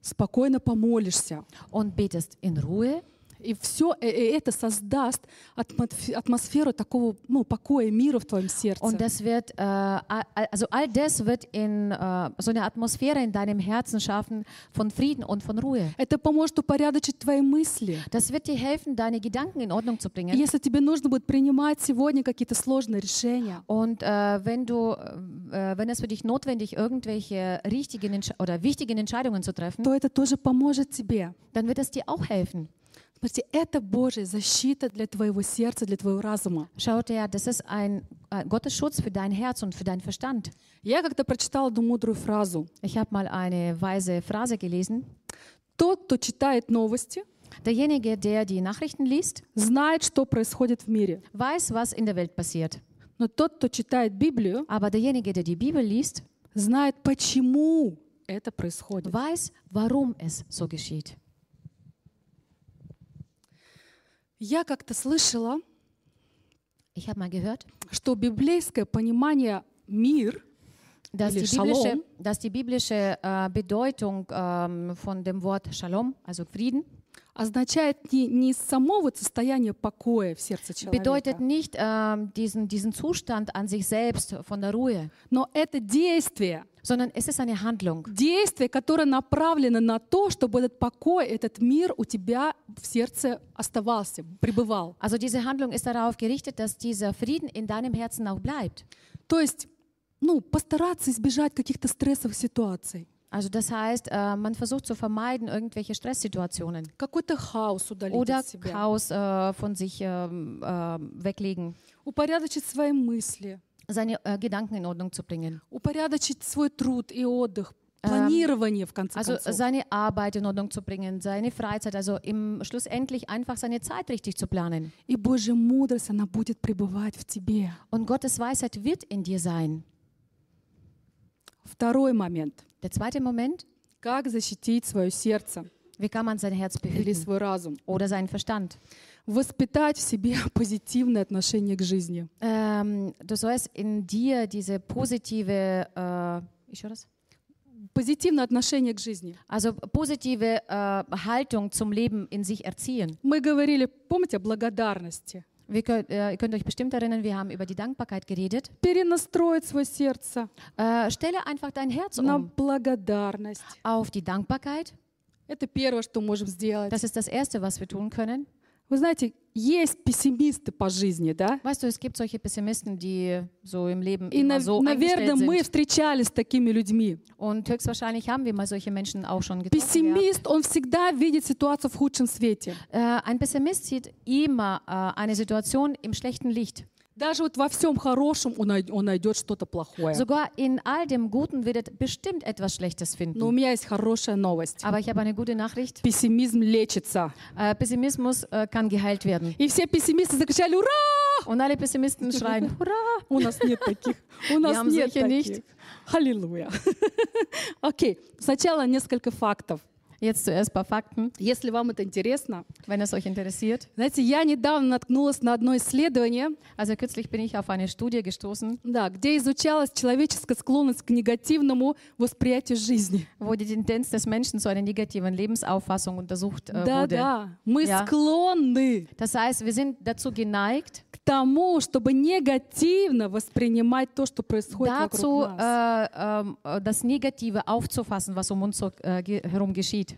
Спокойно помолишься, und betest in Ruhe, и все это создаст атмосф- атмосферу такого ну, покоя, мира в твоем сердце. und das wird, äh, a- also all das wird in äh, so eine Atmosphäre in deinem Herzen schaffen von Frieden und von Ruhe. Это поможет упорядочить твои мысли. Das wird dir helfen, deine Gedanken in Ordnung zu И bringen. если тебе нужно будет принимать сегодня какие-то сложные решения, Und äh, wenn du, äh, wenn es für dich notwendig irgendwelche richtigen Entsch- oder wichtigen Entscheidungen zu treffen, то это тоже поможет тебе. dann wird es dir auch helfen. Смотрите, это Божья защита для твоего сердца, для твоего разума. Schaut her, das ist ein äh, Gottes Schutz für dein Herz und für deinen Verstand. Я как-то прочитала одну мудрую фразу. Ich habe mal eine weise Phrase gelesen. Тот, кто читает новости, Derjenige, der die Nachrichten liest, знает, что происходит в мире. weiß, was in der Welt passiert. Но тот, кто читает Библию, Aber derjenige, der die Bibel liest, знает, почему это происходит. weiß, warum es so geschieht. Я как-то слышала, Ich mal gehört, что библейское понимание мир dass Или die biblische, dass die biblische äh, Bedeutung ähm, von dem Wort Shalom, also Frieden, означает не, не само вот состояние покоя в сердце bedeutet человека, nicht ähm, diesen, diesen Zustand an sich selbst von der Ruhe, но это действие, sondern es ist eine Handlung. действие, которое направлено на то, чтобы этот покой, этот мир у тебя в сердце оставался, пребывал. Also diese Handlung ist darauf gerichtet, dass dieser Frieden in deinem Herzen auch bleibt. То есть, ну, постараться избежать каких-то стрессовых ситуаций, Also das heißt, äh, man versucht zu vermeiden irgendwelche Stresssituationen какой-то хаос удалить oder от себя, Chaos äh, von sich ähm, äh, weglegen, упорядочить свои мысли, seine äh, Gedanken in Ordnung zu bringen. упорядочить свой труд и отдых, планирование, в конце Also концов. seine Arbeit in Ordnung zu bringen, seine Freizeit, also im schlussendlich einfach seine Zeit richtig zu planen. И Божья мудрость, она будет пребывать в тебе. Und Gottes Weisheit wird in dir sein. Второй момент. Der zweite Moment, Как защитить свое сердце wie kann man sein Herz или behüten свой разум? oder seinen Verstand? Воспитать в себе позитивное отношение к жизни. Ähm, du sollst in dir diese positive, äh, höre das? Позитивное отношение к жизни. Also positive äh, Haltung zum Leben in sich erziehen. Мы говорили, помните, о благодарности. Wir könnt, äh, ihr könnt euch bestimmt erinnern, wir haben über die Dankbarkeit geredet. Перенастроить свое сердце Äh, stelle einfach dein Herz на um благодарность. auf die Dankbarkeit. Это первое, что можем сделать. Das ist das Erste, was wir tun können. Вы знаете, есть пессимисты по жизни, да? Weißt du, es gibt solche Pessimisten, die so im Leben И, immer нав- so наверное, eingestellt мы sind. встречались с такими людьми. Und höchstwahrscheinlich haben wir mal solche Menschen auch schon getroffen. gehabt. Пессимист, он всегда видит ситуацию в худшем свете. Äh, ein Pessimist sieht immer äh, eine Situation im schlechten Licht. Даже вот во всем хорошем он, най- он найдет что-то плохое. Sogar in all dem Guten wird er bestimmt etwas Schlechtes finden. Но у меня есть хорошая новость. Aber ich habe eine gute Nachricht. Пессимизм лечится. Äh, Pessimismus äh, kann geheilt werden. И все пессимисты закричали «Ура!» Und alle Pessimisten schreien, Hurra! [laughs] У нас нет таких. У нас нет solche nicht. таких. Аллилуйя. [laughs] Окей, сначала несколько фактов. Jetzt zuerst paar Fakten, Если вам это интересно. wenn es euch interessiert. Знаете, я недавно наткнулась на одно исследование, Also kürzlich bin ich auf eine Studie gestoßen, да, где изучалась человеческая склонность к негативному восприятию жизни. wo die Tendenz des Menschen zu einer negativen Lebensauffassung untersucht äh, Да, wurde. да, мы Ja. склонны Das heißt, wir sind dazu geneigt, тому, чтобы негативно воспринимать то, что происходит dazu вокруг нас. äh, ähm, äh, das Negative aufzufassen, was um uns so, äh, ge- herum geschieht.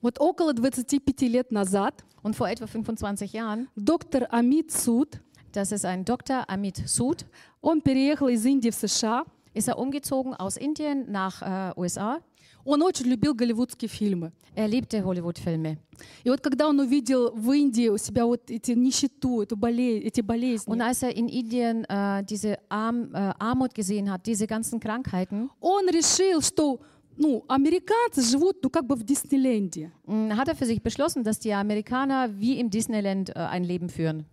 Вот около 25 лет назад Und vor etwa 25 Jahren доктор Амит Суд Das ist ein Dr. Amit Sood. Он переехал из Индии в США. Ist er umgezogen aus Indien nach äh, USA. Он очень любил голливудские фильмы. Er liebte Hollywood-Filme. И вот когда он увидел в Индии у себя вот эти нищету, эту боле- эти болезни, Und als er in Indien äh, diese Arm, äh, Armut gesehen hat, diese ganzen Krankheiten, он решил, что ну, американцы живут ну, как бы в Диснейленде. hat er für sich beschlossen, dass die Amerikaner wie im Disneyland äh, ein Leben führen.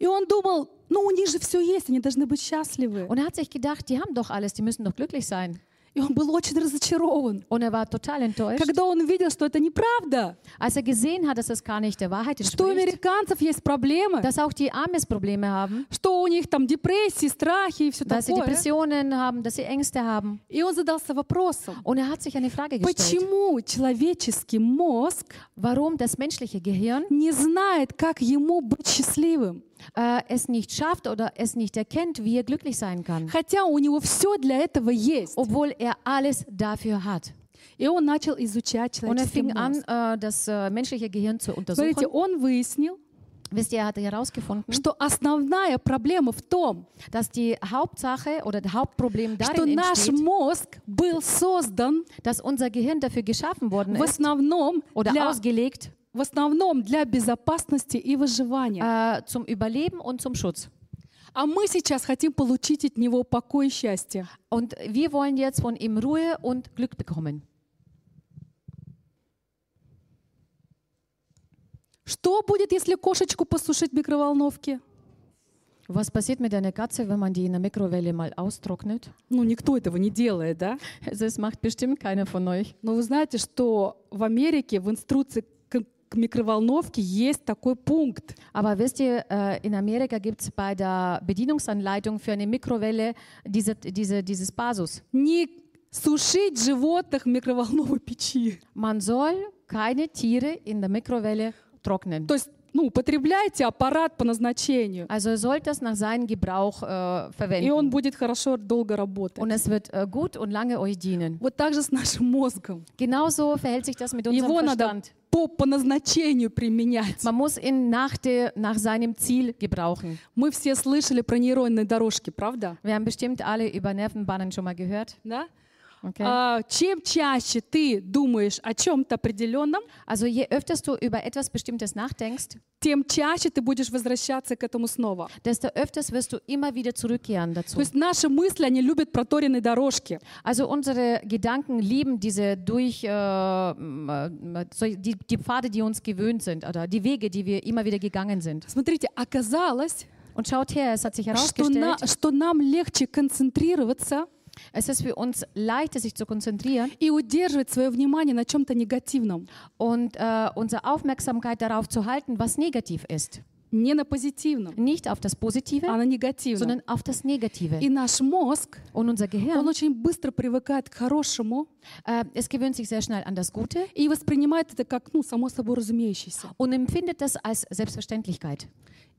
И он думал, ну у них же все есть, они должны быть счастливы. Und er hat sich gedacht, die haben doch alles, die müssen doch glücklich sein. И он был очень разочарован, Und er war total enttäuscht, когда он увидел, что это неправда, als er gesehen hat, dass das gar nicht der Wahrheit что у entspricht, американцев есть проблемы, dass auch die Amis Probleme haben, что у них там депрессии, страхи и все dass sie такое. Depressionen haben, dass sie Ängste haben. И он задался вопросом, Und er hat sich eine Frage gestellt, почему человеческий мозг warum das menschliche Gehirn не знает, как ему быть счастливым, äh, es nicht schafft oder es nicht erkennt, wie er glücklich sein kann, хотя у него все для этого есть. obwohl er alles dafür hat. И он начал изучать Und er человеческий fing an, мозг. äh, das äh, menschliche Gehirn zu untersuchen. Смотрите, он выяснил, Wisst ihr, er hatte herausgefunden, что основная проблема в том, dass die Hauptsache oder das Hauptproblem что darin наш entsteht, мозг был создан dass unser Gehirn dafür geschaffen worden в ist основном oder для, ausgelegt в основном для безопасности и выживания. äh, zum Überleben und zum Schutz. А мы сейчас хотим получить от него покой и счастье. Und wir wollen jetzt von ihm Ruhe und Glück bekommen. Что будет, если кошечку посушить в микроволновке? Was passiert mit einer Katze, wenn man die in der Mikrowelle mal austrocknet? Ну, никто этого не делает, да? [laughs] Das macht bestimmt keiner von euch. Но вы знаете, что в Америке в инструкции микроволновке есть такой пункт. Aber wisst ihr, äh, in Amerika gibt es bei der Bedienungsanleitung für eine Mikrowelle diese, diese, dieses Basus. Не сушить животных в микроволновой печи. Man soll keine Tiere in der Mikrowelle trocknen. То есть, ну, употребляйте аппарат по назначению, Also ihr sollt das nach seinem Gebrauch äh, и verwenden. он будет хорошо долго работать. Und es wird äh, gut und lange euch dienen. Вот так же с нашим мозгом. Genauso verhält sich das mit unserem Его надо Verstand. по, по назначению применять. Man muss ihn nach, der, nach seinem Ziel gebrauchen. Мы все слышали про нейронные дорожки, правда? Wir haben bestimmt alle über Nervenbahnen schon mal gehört. Да? Okay? А, чем чаще ты думаешь о чем-то определенном, Also je öfters du über etwas Bestimmtes nachdenkst, тем чаще ты будешь возвращаться к этому снова. desto öfters wirst du immer wieder zurückkehren То dazu. есть наши мысли, они любят проторенные дорожки. Also unsere Gedanken lieben diese durch äh, äh, die, die Pfade, die uns gewöhnt sind oder die Wege, die wir immer wieder gegangen sind. Смотрите, оказалось, Und schaut her, es hat sich что, herausgestellt, на- что нам легче концентрироваться es ist für uns leichter, sich zu konzentrieren и удерживать свое внимание на чем-то негативном, und äh, unsere Aufmerksamkeit darauf zu halten, was negativ ist. не на позитивном, Nicht auf das а Positive, на негативном. sondern auf das Negative. И наш мозг, Und unser он Gehirn, очень быстро привыкает к хорошему äh, es gewöhnt sich sehr schnell an das Gute и воспринимает это как, ну, само собой разумеющееся. und empfindet das als Selbstverständlichkeit.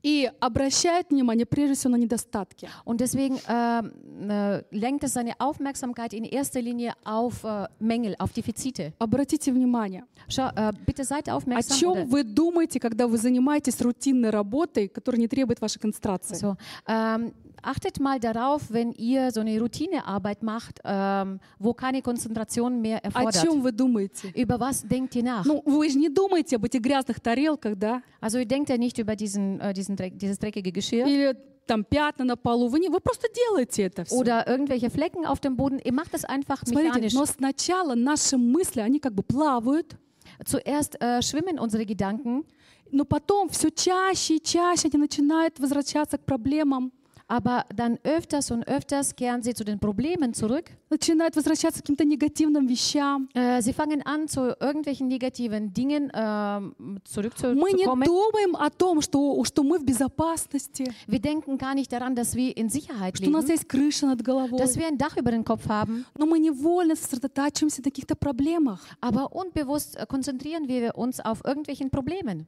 И обращает внимание прежде всего на недостатки. Und deswegen ähm, äh, lenkt es seine Aufmerksamkeit in erster Linie auf äh, Mängel, auf Defizite. Обратите внимание, Schau, äh, bitte seid о aufmerksam. чем Oder, вы думаете, когда вы занимаетесь рутинной работой, которая не требует вашей концентрации? so, ähm, achtet mal darauf, wenn ihr so eine Routinearbeit macht, ähm, wo keine Konzentration mehr О erfordert. чем вы думаете? Über was denkt ihr nach? Ну, вы же не думаете об этих грязных тарелках, да? Also ihr denkt ja nicht über diesen, äh, diesen Dieses dreckige Geschirr Или там пятна на полу. Вы, не, вы просто делаете это все. oder irgendwelche Flecken auf dem Boden. Ihr macht das einfach Смотрите, mechanisch. но сначала наши мысли, они как бы плавают, Zuerst äh, schwimmen unsere Gedanken, но потом все чаще и чаще они начинают возвращаться к проблемам, aber dann öfters und öfters kehren sie zu den Problemen zurück. начинают возвращаться к каким-то негативным вещам. Äh, sie fangen an, zu irgendwelchen negativen Dingen ähm, Мы не zurückzukommen. думаем о том, что, что мы в безопасности, Wir denken gar nicht daran, dass wir in Sicherheit что у нас leben, есть крыша над головой. dass wir ein Dach über den Kopf haben, Но мы невольно сосредотачиваемся на каких-то проблемах. aber unbewusst äh, konzentrieren wir uns auf irgendwelchen Problemen.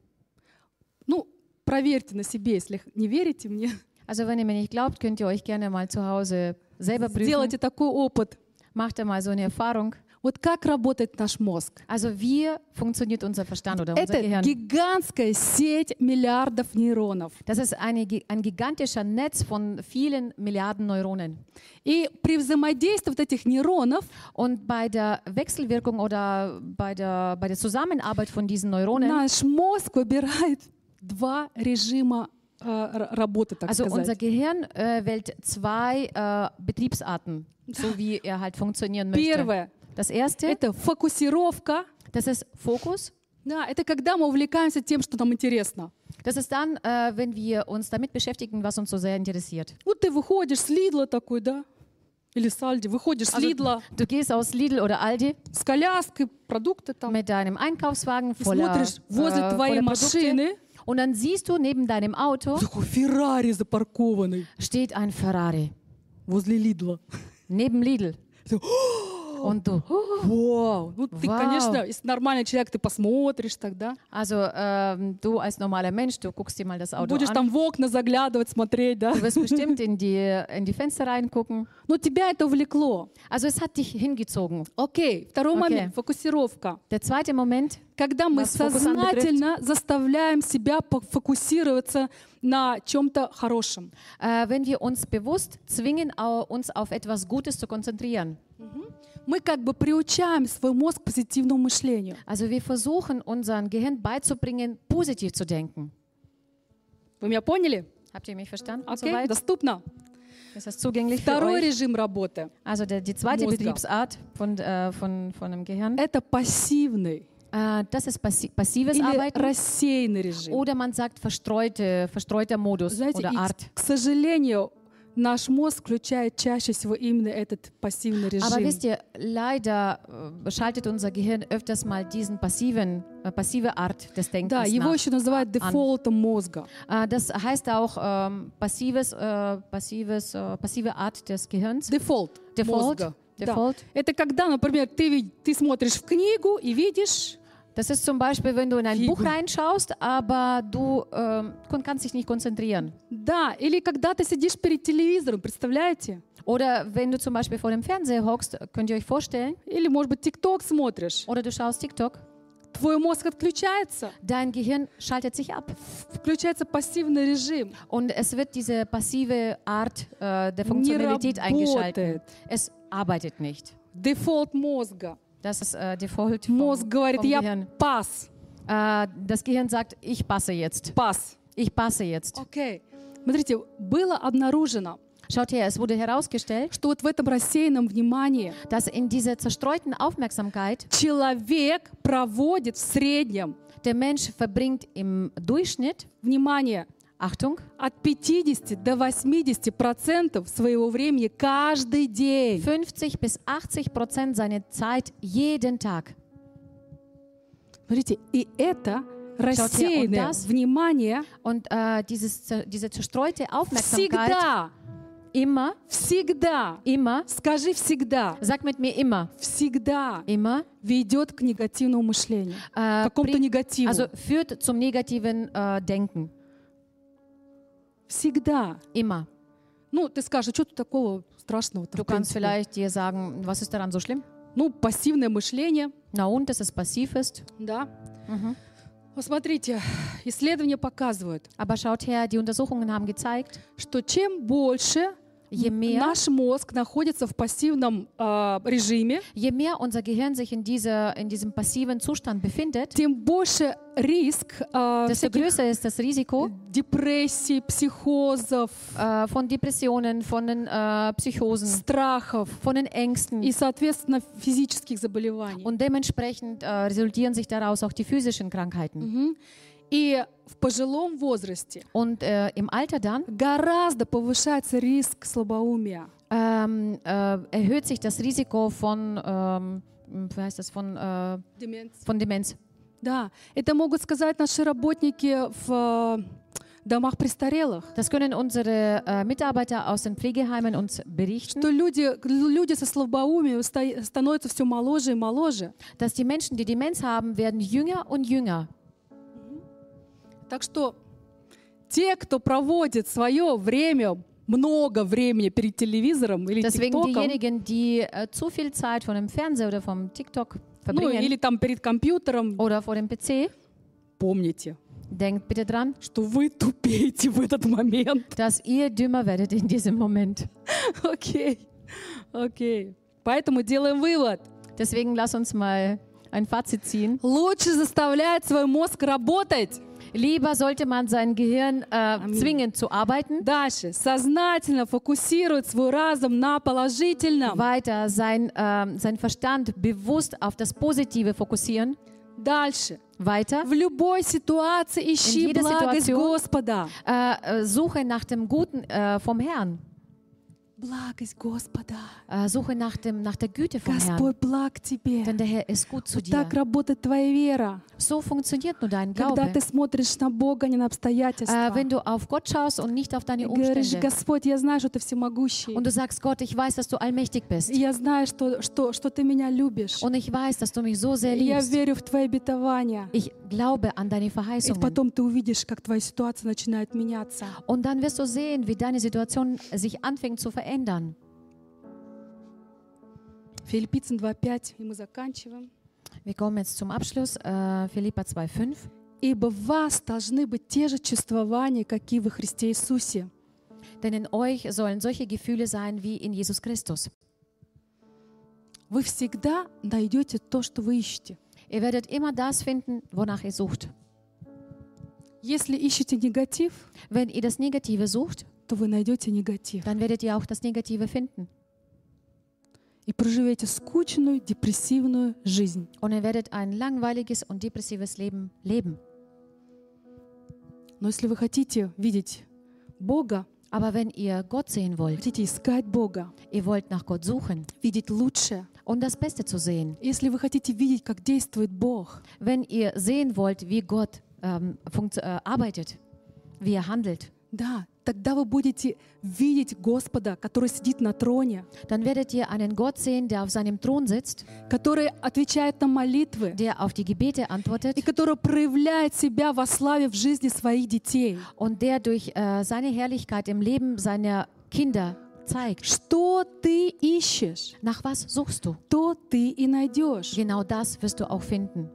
Ну, проверьте на себе, если не верите мне. Also wenn ihr mir nicht glaubt, könnt ihr euch gerne mal zu Hause selber prüfen. Сделайте такой опыт. Macht ihr mal so eine Erfahrung. Вот как работает наш мозг? Also wie funktioniert unser Verstand oder unser Это Gehirn? гигантская сеть миллиардов нейронов. Das ist eine, gi- ein gigantischer Netz von vielen Milliarden Neuronen. И при взаимодействии вот этих нейронов Und bei der Wechselwirkung oder bei der, bei der Zusammenarbeit von diesen Neuronen, наш мозг выбирает два режима э, р- работы, так also unser сказать. Gehirn äh, wählt zwei äh, Betriebsarten, so wie er halt funktionieren möchte. Первое Das erste, — это фокусировка. das ist Fokus. Да, это когда мы увлекаемся тем, что нам интересно. Das ist dann, äh, wenn wir uns damit beschäftigen, was uns so sehr interessiert. Вот ты выходишь с Лидла такой, да? Или с Альди. Выходишь с Also, Лидла du gehst aus Lidl oder Aldi с коляской, продукты там. mit deinem Einkaufswagen voller, смотришь, возле äh, твоей voller Produkte. машины Und dann siehst du neben deinem Auto такой Феррари запаркованный steht ein Ferrari. возле Лидла. Neben Lidl. Ты, Und du, Вау! Ну, ты, Вау. конечно, если нормальный человек, ты посмотришь тогда. also ähm, du als normaler Mensch, du guckst dir mal das Auto Будешь an. там в окна заглядывать, смотреть, да? Du wirst bestimmt in die, in die Fenster reingucken. Но тебя это увлекло. Also es hat dich hingezogen. Окей, второй Окей. момент, фокусировка. Der zweite Moment, Когда мы сознательно заставляем себя фокусироваться на чем-то хорошем. äh, wenn wir uns bewusst zwingen, uns auf etwas Gutes zu konzentrieren. Мы как бы приучаем свой мозг к позитивному мышлению. Also wir versuchen, unseren Gehirn beizubringen, positiv zu denken. Вы меня поняли? Habt ihr mich verstanden? Soweit? доступно. Ist das zugänglich für Второй euch? режим работы Also der, die zweite Мозга. Betriebsart von, äh, von, von einem Gehirn, — это пассивный äh, das ist passi passives или Arbeiten. рассеянный режим. Oder man sagt verstreute, verstreuter Modus Знаете, oder и, Art. к сожалению, наш мозг включает чаще всего именно этот пассивный Aber режим. wisst ihr, leider äh, schaltet unser Gehirn öfters mal diesen passiven, äh, passive Art des Denkens Да, его еще называют дефолтом мозга. Äh, das heißt auch ähm, passives, äh, passives, äh, passive Art des Gehirns. Дефолт Default. мозга. Да. Default. Это когда, например, ты, ты смотришь в книгу и видишь, Das ist zum Beispiel, wenn du in ein Figur. Buch reinschaust, aber du ähm, kon- kannst dich nicht konzentrieren. да, или когда ты сидишь перед телевизором, представляете? Oder wenn du zum Beispiel vor dem Fernseher hockst, könnt ihr euch vorstellen, Или, может быть, ТикТок смотришь. oder du schaust TikTok, Твой мозг отключается, dein Gehirn schaltet sich ab. включается пассивный режим. Und es wird diese passive Art äh, der Не Funktionalität eingeschaltet. работает. Es arbeitet nicht. Дефолт мозга. Das ist äh, Default vom, Мозг говорит, vom я Gehirn. пас, Äh, das Gehirn sagt, ich passe jetzt. пас. Ich passe jetzt. Окей. Смотрите, было обнаружено, Schaut her, es wurde herausgestellt, что вот в этом рассеянном внимании dass in dieser zerstreuten Aufmerksamkeit человек проводит в среднем, der Mensch verbringt im Durchschnitt, внимание, Achtung, от 50 до 80 процентов своего времени каждый день. 50 bis 80 Prozent seiner Zeit jeden Tag. Смотрите, и это рассеянное das- внимание Und äh, dieses, diese zerstreute Aufmerksamkeit всегда, immer, всегда, immer, скажи всегда, sag mit mir immer, всегда immer, ведет к негативному мышлению, äh, к какому-то негативу. also führt zum negativen äh, Denken. Всегда. Immer. Ну, ты скажешь, что тут такого страшного? Du kannst vielleicht dir sagen, was ist daran so schlimm? Ну, пассивное мышление, Na und, dass es passiv ist. да. Mhm. Вот смотрите, исследования показывают, Aber schaut her, die Untersuchungen haben gezeigt, что чем больше mehr, наш мозг находится в пассивном а, режиме, je mehr unser Gehirn sich in, dieser, in diesem passiven Zustand befindet, тем больше риск а, desto всяких größer ist das Risiko депрессий, психозов, äh, von Depressionen, von den äh, Psychosen, страхов von den Ängsten. и, соответственно, физических заболеваний. Und dementsprechend äh, resultieren sich daraus auch die physischen Krankheiten. Мгм. И в пожилом возрасте Und äh, im Alter dann гораздо повышается риск слабоумия. ähm, äh, erhöht sich das Risiko von, ähm, wie heißt das, von, äh, Деменция. von Demenz. Да, это могут сказать наши работники в э, домах престарелых, Das können unsere äh, Mitarbeiter aus den Pflegeheimen uns berichten, что люди, люди со слабоумием ста- становятся все моложе и моложе. dass die Menschen, die Demenz haben, werden jünger und jünger. Так что те, кто проводит свое время много времени перед телевизором или Deswegen diejenigen, die äh, zu viel Zeit vor dem Fernseher oder vom TikTok ну или там перед компьютером, oder vor dem PC, помните, denkt bitte dran, что вы тупеете в этот момент. [laughs] dass ihr dümmer werdet in diesem Moment. [laughs] Окей, окей. Поэтому делаем вывод. Deswegen lass uns mal ein Fazit ziehen. Лучше заставлять свой мозг работать. Lieber sollte man sein Gehirn äh, zwingen zu arbeiten, Дальше. Сознательно фокусировать свой разум на положительном. weiter sein, ähm, sein Verstand bewusst auf das Positive fokussieren, Дальше. weiter В любой ситуации ищи jeder благость Situation- Господа. äh, äh, suche nach dem Guten äh, vom Herrn, Благость Господа. äh, suche nach, dem, nach der Güte vom Herrn, Господь благ тебе. denn der Herr ist gut zu Вот dir. так работает твоя вера. So funktioniert nur dein Когда Glaube. ты смотришь на Бога, не на обстоятельства. Äh, wenn du auf Gott schaust und nicht auf deine И говоришь, Umstände. Господь, я знаю, что ты всемогущий. Und du sagst, Gott, ich weiß, dass du allmächtig bist. И я знаю, что, что, что ты меня любишь. Und ich weiß, dass du mich so sehr И я liebst. верю в твои обетования. Ich glaube an deine И Verheißungen. потом ты увидишь, как твоя ситуация начинает меняться. Und dann wirst du sehen, wie deine Situation sich anfängt zu verändern. Филиппийцам 2.5, и мы заканчиваем. Wir kommen jetzt zum Abschluss. Äh, Philippa 2,5. «Ибо в вас должны быть те же чувствования, какие во Христе Иисусе». Denn in euch sollen solche Gefühle sein wie in Jesus Christus. Вы всегда найдете то, что вы ищете. Ihr werdet immer das finden, wonach ihr sucht. Если ищете негатив, Wenn ihr das Negative sucht, то вы найдете негатив. dann werdet ihr auch das Negative finden. И проживете скучную, депрессивную жизнь. Und ihr werdet ein langweiliges und depressives Leben leben. Но если вы хотите видеть Бога, Aber wenn ihr Gott sehen wollt, хотите искать Бога, ihr wollt nach Gott suchen видеть лучшее, und das Beste zu sehen, если вы хотите видеть, как действует Бог, wenn ihr sehen wollt, wie Gott ähm, funkt- äh, arbeitet, wie er handelt, да, тогда вы будете видеть Господа, который сидит на троне, dann werdet ihr einen Gott sehen, der auf seinem Thron sitzt, который отвечает на молитвы der auf die Gebete antwortet и который проявляет себя во славе в жизни своих детей. und der durch äh, seine Herrlichkeit im Leben seiner Kinder zeigt. Что ты ищешь, Nach was suchst du? то ты и найдешь. Genau das wirst du auch finden.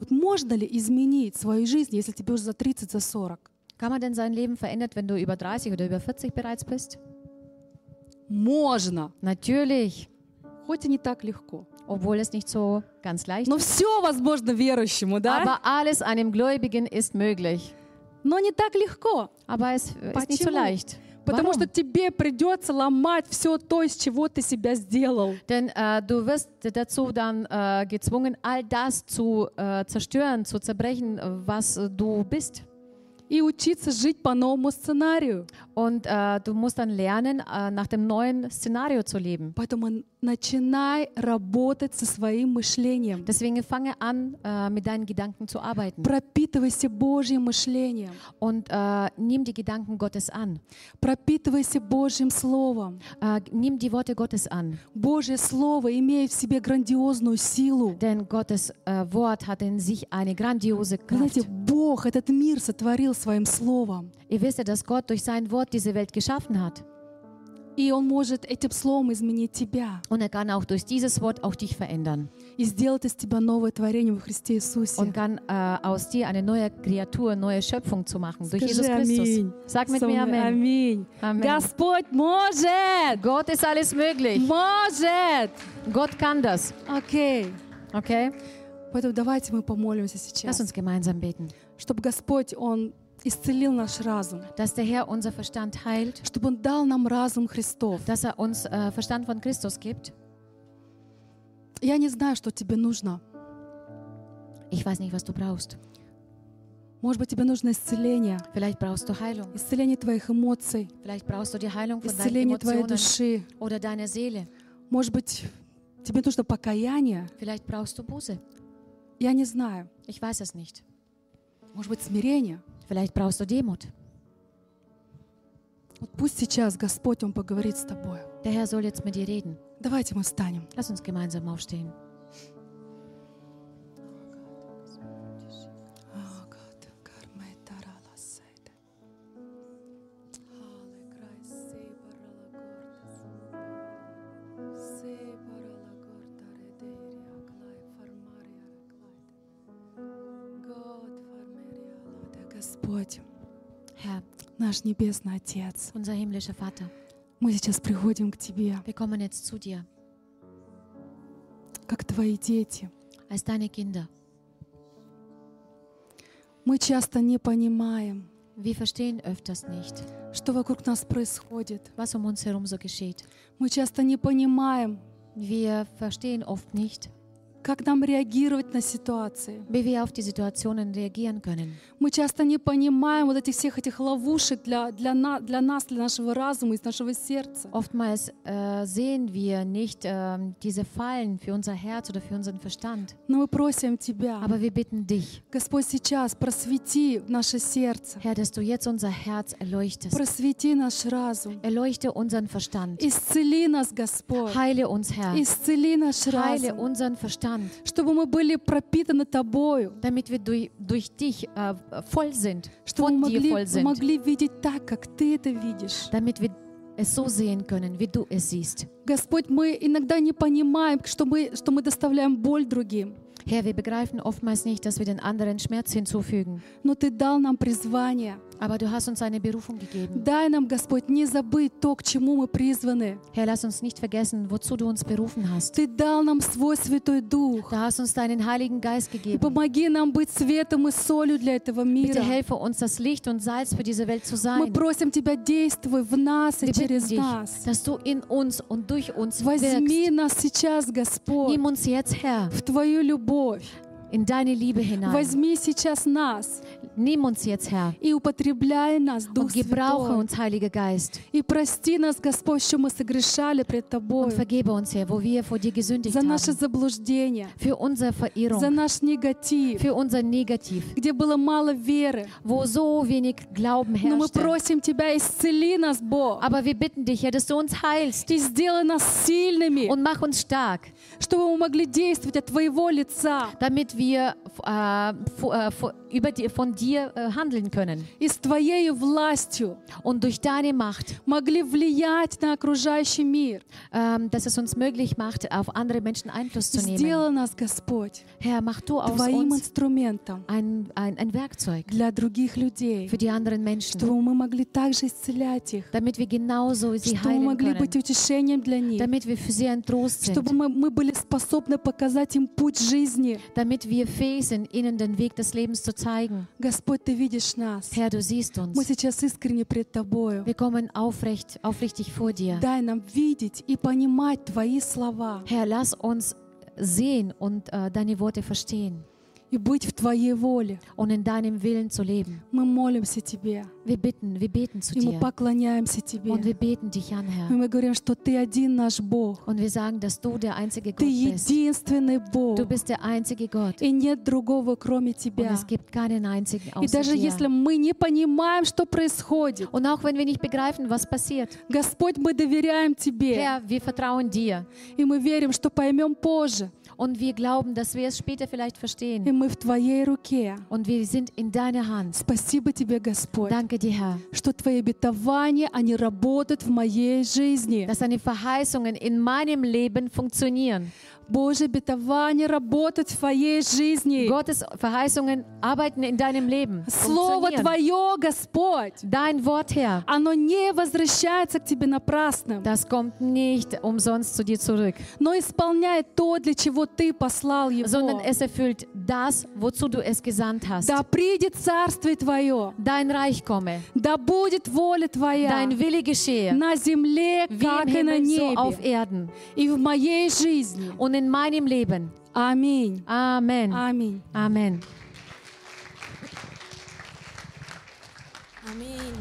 Вот можно ли изменить свою жизнь, если тебе уже за 30, за 40? Kann man denn sein Leben verändern, wenn du über 30 oder über 40 bereits bist? Можно, Natürlich, хоть и не так легко. obwohl es nicht so ganz leicht Но ist. все возможно верующему, да? Aber alles einem Gläubigen ist möglich. Но не так легко, Aber es ist nicht so Почему? leicht. потому что Warum? тебе придется ломать все то, из чего ты себя сделал. Denn äh, du wirst dazu dann äh, gezwungen, all das zu äh, zerstören, zu zerbrechen, äh, was äh, du bist. И учиться жить по новому сценарию. Und äh, du musst dann lernen, äh, nach dem neuen Szenario zu leben. Поэтому начинай работать со своим мышлением. Deswegen fange an, äh, mit deinen Gedanken zu arbeiten. Пропитывайся Божьим мышлением. Und äh, nimm die Gedanken Gottes an. Пропитывайся Божьим Словом. Äh, nimm die Worte Gottes an. Божье Слово имеет в себе грандиозную силу. Denn Gottes äh, Wort hat in sich eine grandiose Вы знаете, Kraft. Бог этот мир сотворил своим Словом. Ihr wisst ja, dass Gott durch sein Wort diese Welt geschaffen hat. И Он может этим Словом изменить тебя Und er kann auch durch dieses Wort auch dich verändern. и сделать из тебя новое творение во Христе Иисусе. Und kann äh, aus dir eine neue Kreatur, neue Schöpfung zu machen. Durch Скажи Jesus Christus. аминь. Sag mit Со mir мной Amen. Аминь. Amen. Господь может! Gott ist alles möglich. Может! Gott kann das. Окей. Okay? Поэтому давайте мы помолимся Lass сейчас, uns gemeinsam beten. чтобы Господь, Он исцелил наш разум, Dass der Herr unser Verstand heilt, чтобы Он дал нам разум Христов. dass er uns äh, Verstand von Christus gibt. Я не знаю, что тебе нужно. Ich weiß nicht, was du brauchst. Может быть, тебе нужно исцеление, Vielleicht brauchst du Heilung. исцеление твоих эмоций, Vielleicht brauchst du die Heilung von исцеление твоей души. oder deiner Seele. Может быть, тебе нужно покаяние. Vielleicht brauchst du Buße. Я не знаю. Ich weiß es nicht. Может быть, смирение. Vielleicht brauchst du Demut. Вот пусть сейчас Господь, Он поговорит с тобой. Der Herr soll jetzt mit dir reden. Давайте мы встанем. Lass uns gemeinsam aufstehen. Наш Небесный Отец, unser himmlischer Vater, мы сейчас приходим к Тебе, wir kommen jetzt zu dir как Твои дети. als deine Kinder. Мы часто не понимаем, Wir verstehen öfters nicht, что вокруг нас происходит. was um uns herum so geschieht. Мы часто не понимаем, Wir verstehen oft nicht, как нам реагировать на ситуации. wie wir auf die Situationen reagieren können. Мы часто не понимаем вот этих всех этих ловушек для, для, на- для нас, для нашего разума, из нашего сердца. Oftmals äh, sehen wir nicht ähm, diese Fallen für unser Herz oder für unseren Verstand. Но мы просим Тебя, Aber wir bitten dich, Господь, сейчас просвети наше сердце, Herr, dass du jetzt unser Herz erleuchtest. просвети наш разум, Erleuchte unseren Verstand. исцели нас, Господь, Heile uns, Herr. исцели наш Heile разум, unseren Verstand, чтобы мы были пропитаны Тобою, damit wir durch, durch dich äh, voll sind, чтобы мы von dir могли, voll sind, могли видеть так, как Ты это видишь. damit wir es so sehen können, wie du es siehst. Господь, мы иногда не понимаем, что мы, что мы доставляем боль другим, Herr, wir begreifen oftmals nicht, dass wir den anderen Schmerz hinzufügen. но Ты дал нам призвание. Aber du hast uns eine Berufung gegeben. Дай нам, Господь, не забыть то, к чему мы призваны. Herr, lass uns nicht vergessen, wozu du uns berufen hast. Ты дал нам свой Святой Дух. Du hast uns deinen Heiligen Geist gegeben. помоги нам быть светом и солью для этого Bitte мира. helfe uns, das Licht und Salz für diese Welt zu Мы sein. просим Тебя, действуй в нас и через dich, нас. dass du in uns und durch uns Возьми wirkst. нас сейчас, Господь, Nimm uns jetzt, Herr, в Твою любовь. In deine Liebe hinein. Возьми сейчас нас Nimm uns jetzt, Herr, и употребляй нас, Дух und gebrauche Святой. uns, Heiliger Geist. И прости нас, Господь, что мы согрешали пред Und Тобой. vergebe uns, Herr, wo wir vor dir gesündigt За наше заблуждение, Für unsere за Verirrung, наш негатив, für unser Negativ, где было мало веры. wo so wenig Glauben Но мы herrschte. просим Тебя, исцели нас, Бог, Aber wir bitten dich, Herr, dass du uns heilst и сделай нас сильными, und mach uns stark, чтобы мы могли действовать от Твоего лица damit wir über die, von dir äh, handeln können и с Твоей властью und durch deine Macht, могли влиять на окружающий мир. ähm, dass es uns möglich macht, auf andere Menschen Einfluss zu nehmen. Сделай нас, Господь, Herr, mach du aus Твоим uns инструментом ein, ein, ein Werkzeug для других людей, für die anderen Menschen, чтобы мы могли также исцелять их, damit wir genauso sie чтобы мы heilen могли können, быть утешением для них, damit wir für sie ein Trost sind, чтобы мы, мы были способны показать им путь жизни. damit wir fähig sind, ihnen den Weg des Lebens zu zeigen. Господь, Ты видишь нас. Herr, du siehst Мы uns. сейчас искренне пред Тобою. Wir kommen aufrecht, aufrichtig vor dir. Дай нам видеть и понимать Твои слова Herr, lass uns sehen und äh, deine Worte verstehen И быть в Твоей воле. und in deinem Willen zu leben. Мы молимся Тебе, Wir bitten, wir beten zu и мы dir поклоняемся Тебе. und wir beten dich an, И Herr. мы говорим, что Ты один наш Бог. Und wir sagen, dass du der einzige Gott Ты единственный Бог. Du bist der einzige Gott И нет другого, кроме und Тебя. es gibt keinen einzigen И außer даже если dir. мы не понимаем, что происходит, Und auch wenn wir nicht begreifen, was passiert, Господь, мы доверяем Тебе. Herr, wir vertrauen dir И мы верим, что поймем позже. und wir glauben, dass wir es später vielleicht И verstehen. мы в Твоей руке. Und wir sind in deiner Hand. Спасибо Тебе, Господь, Danke dir, Herr, что Твои обетования, они работают в моей жизни. dass deine Verheißungen in meinem Leben funktionieren. Божьи обетования работают в Твоей жизни. Gottes Verheißungen arbeiten in deinem Leben. Слово. Твое, Господь, Dein Wort, Herr, оно не возвращается к Тебе напрасно, das kommt nicht umsonst zu dir zurück, но исполняет то, для чего Ты послал sondern его. es erfüllt das, wozu du es gesandt hast. Да придет Царствие Твое, Dein Reich komme, да будет воля Твоя dein Wille geschehe, на земле, wie как im и на Himmel, so auf небе, Erden и в моей жизни. und in meinem Leben. Amen. Amen. Amen. Amen. Amen.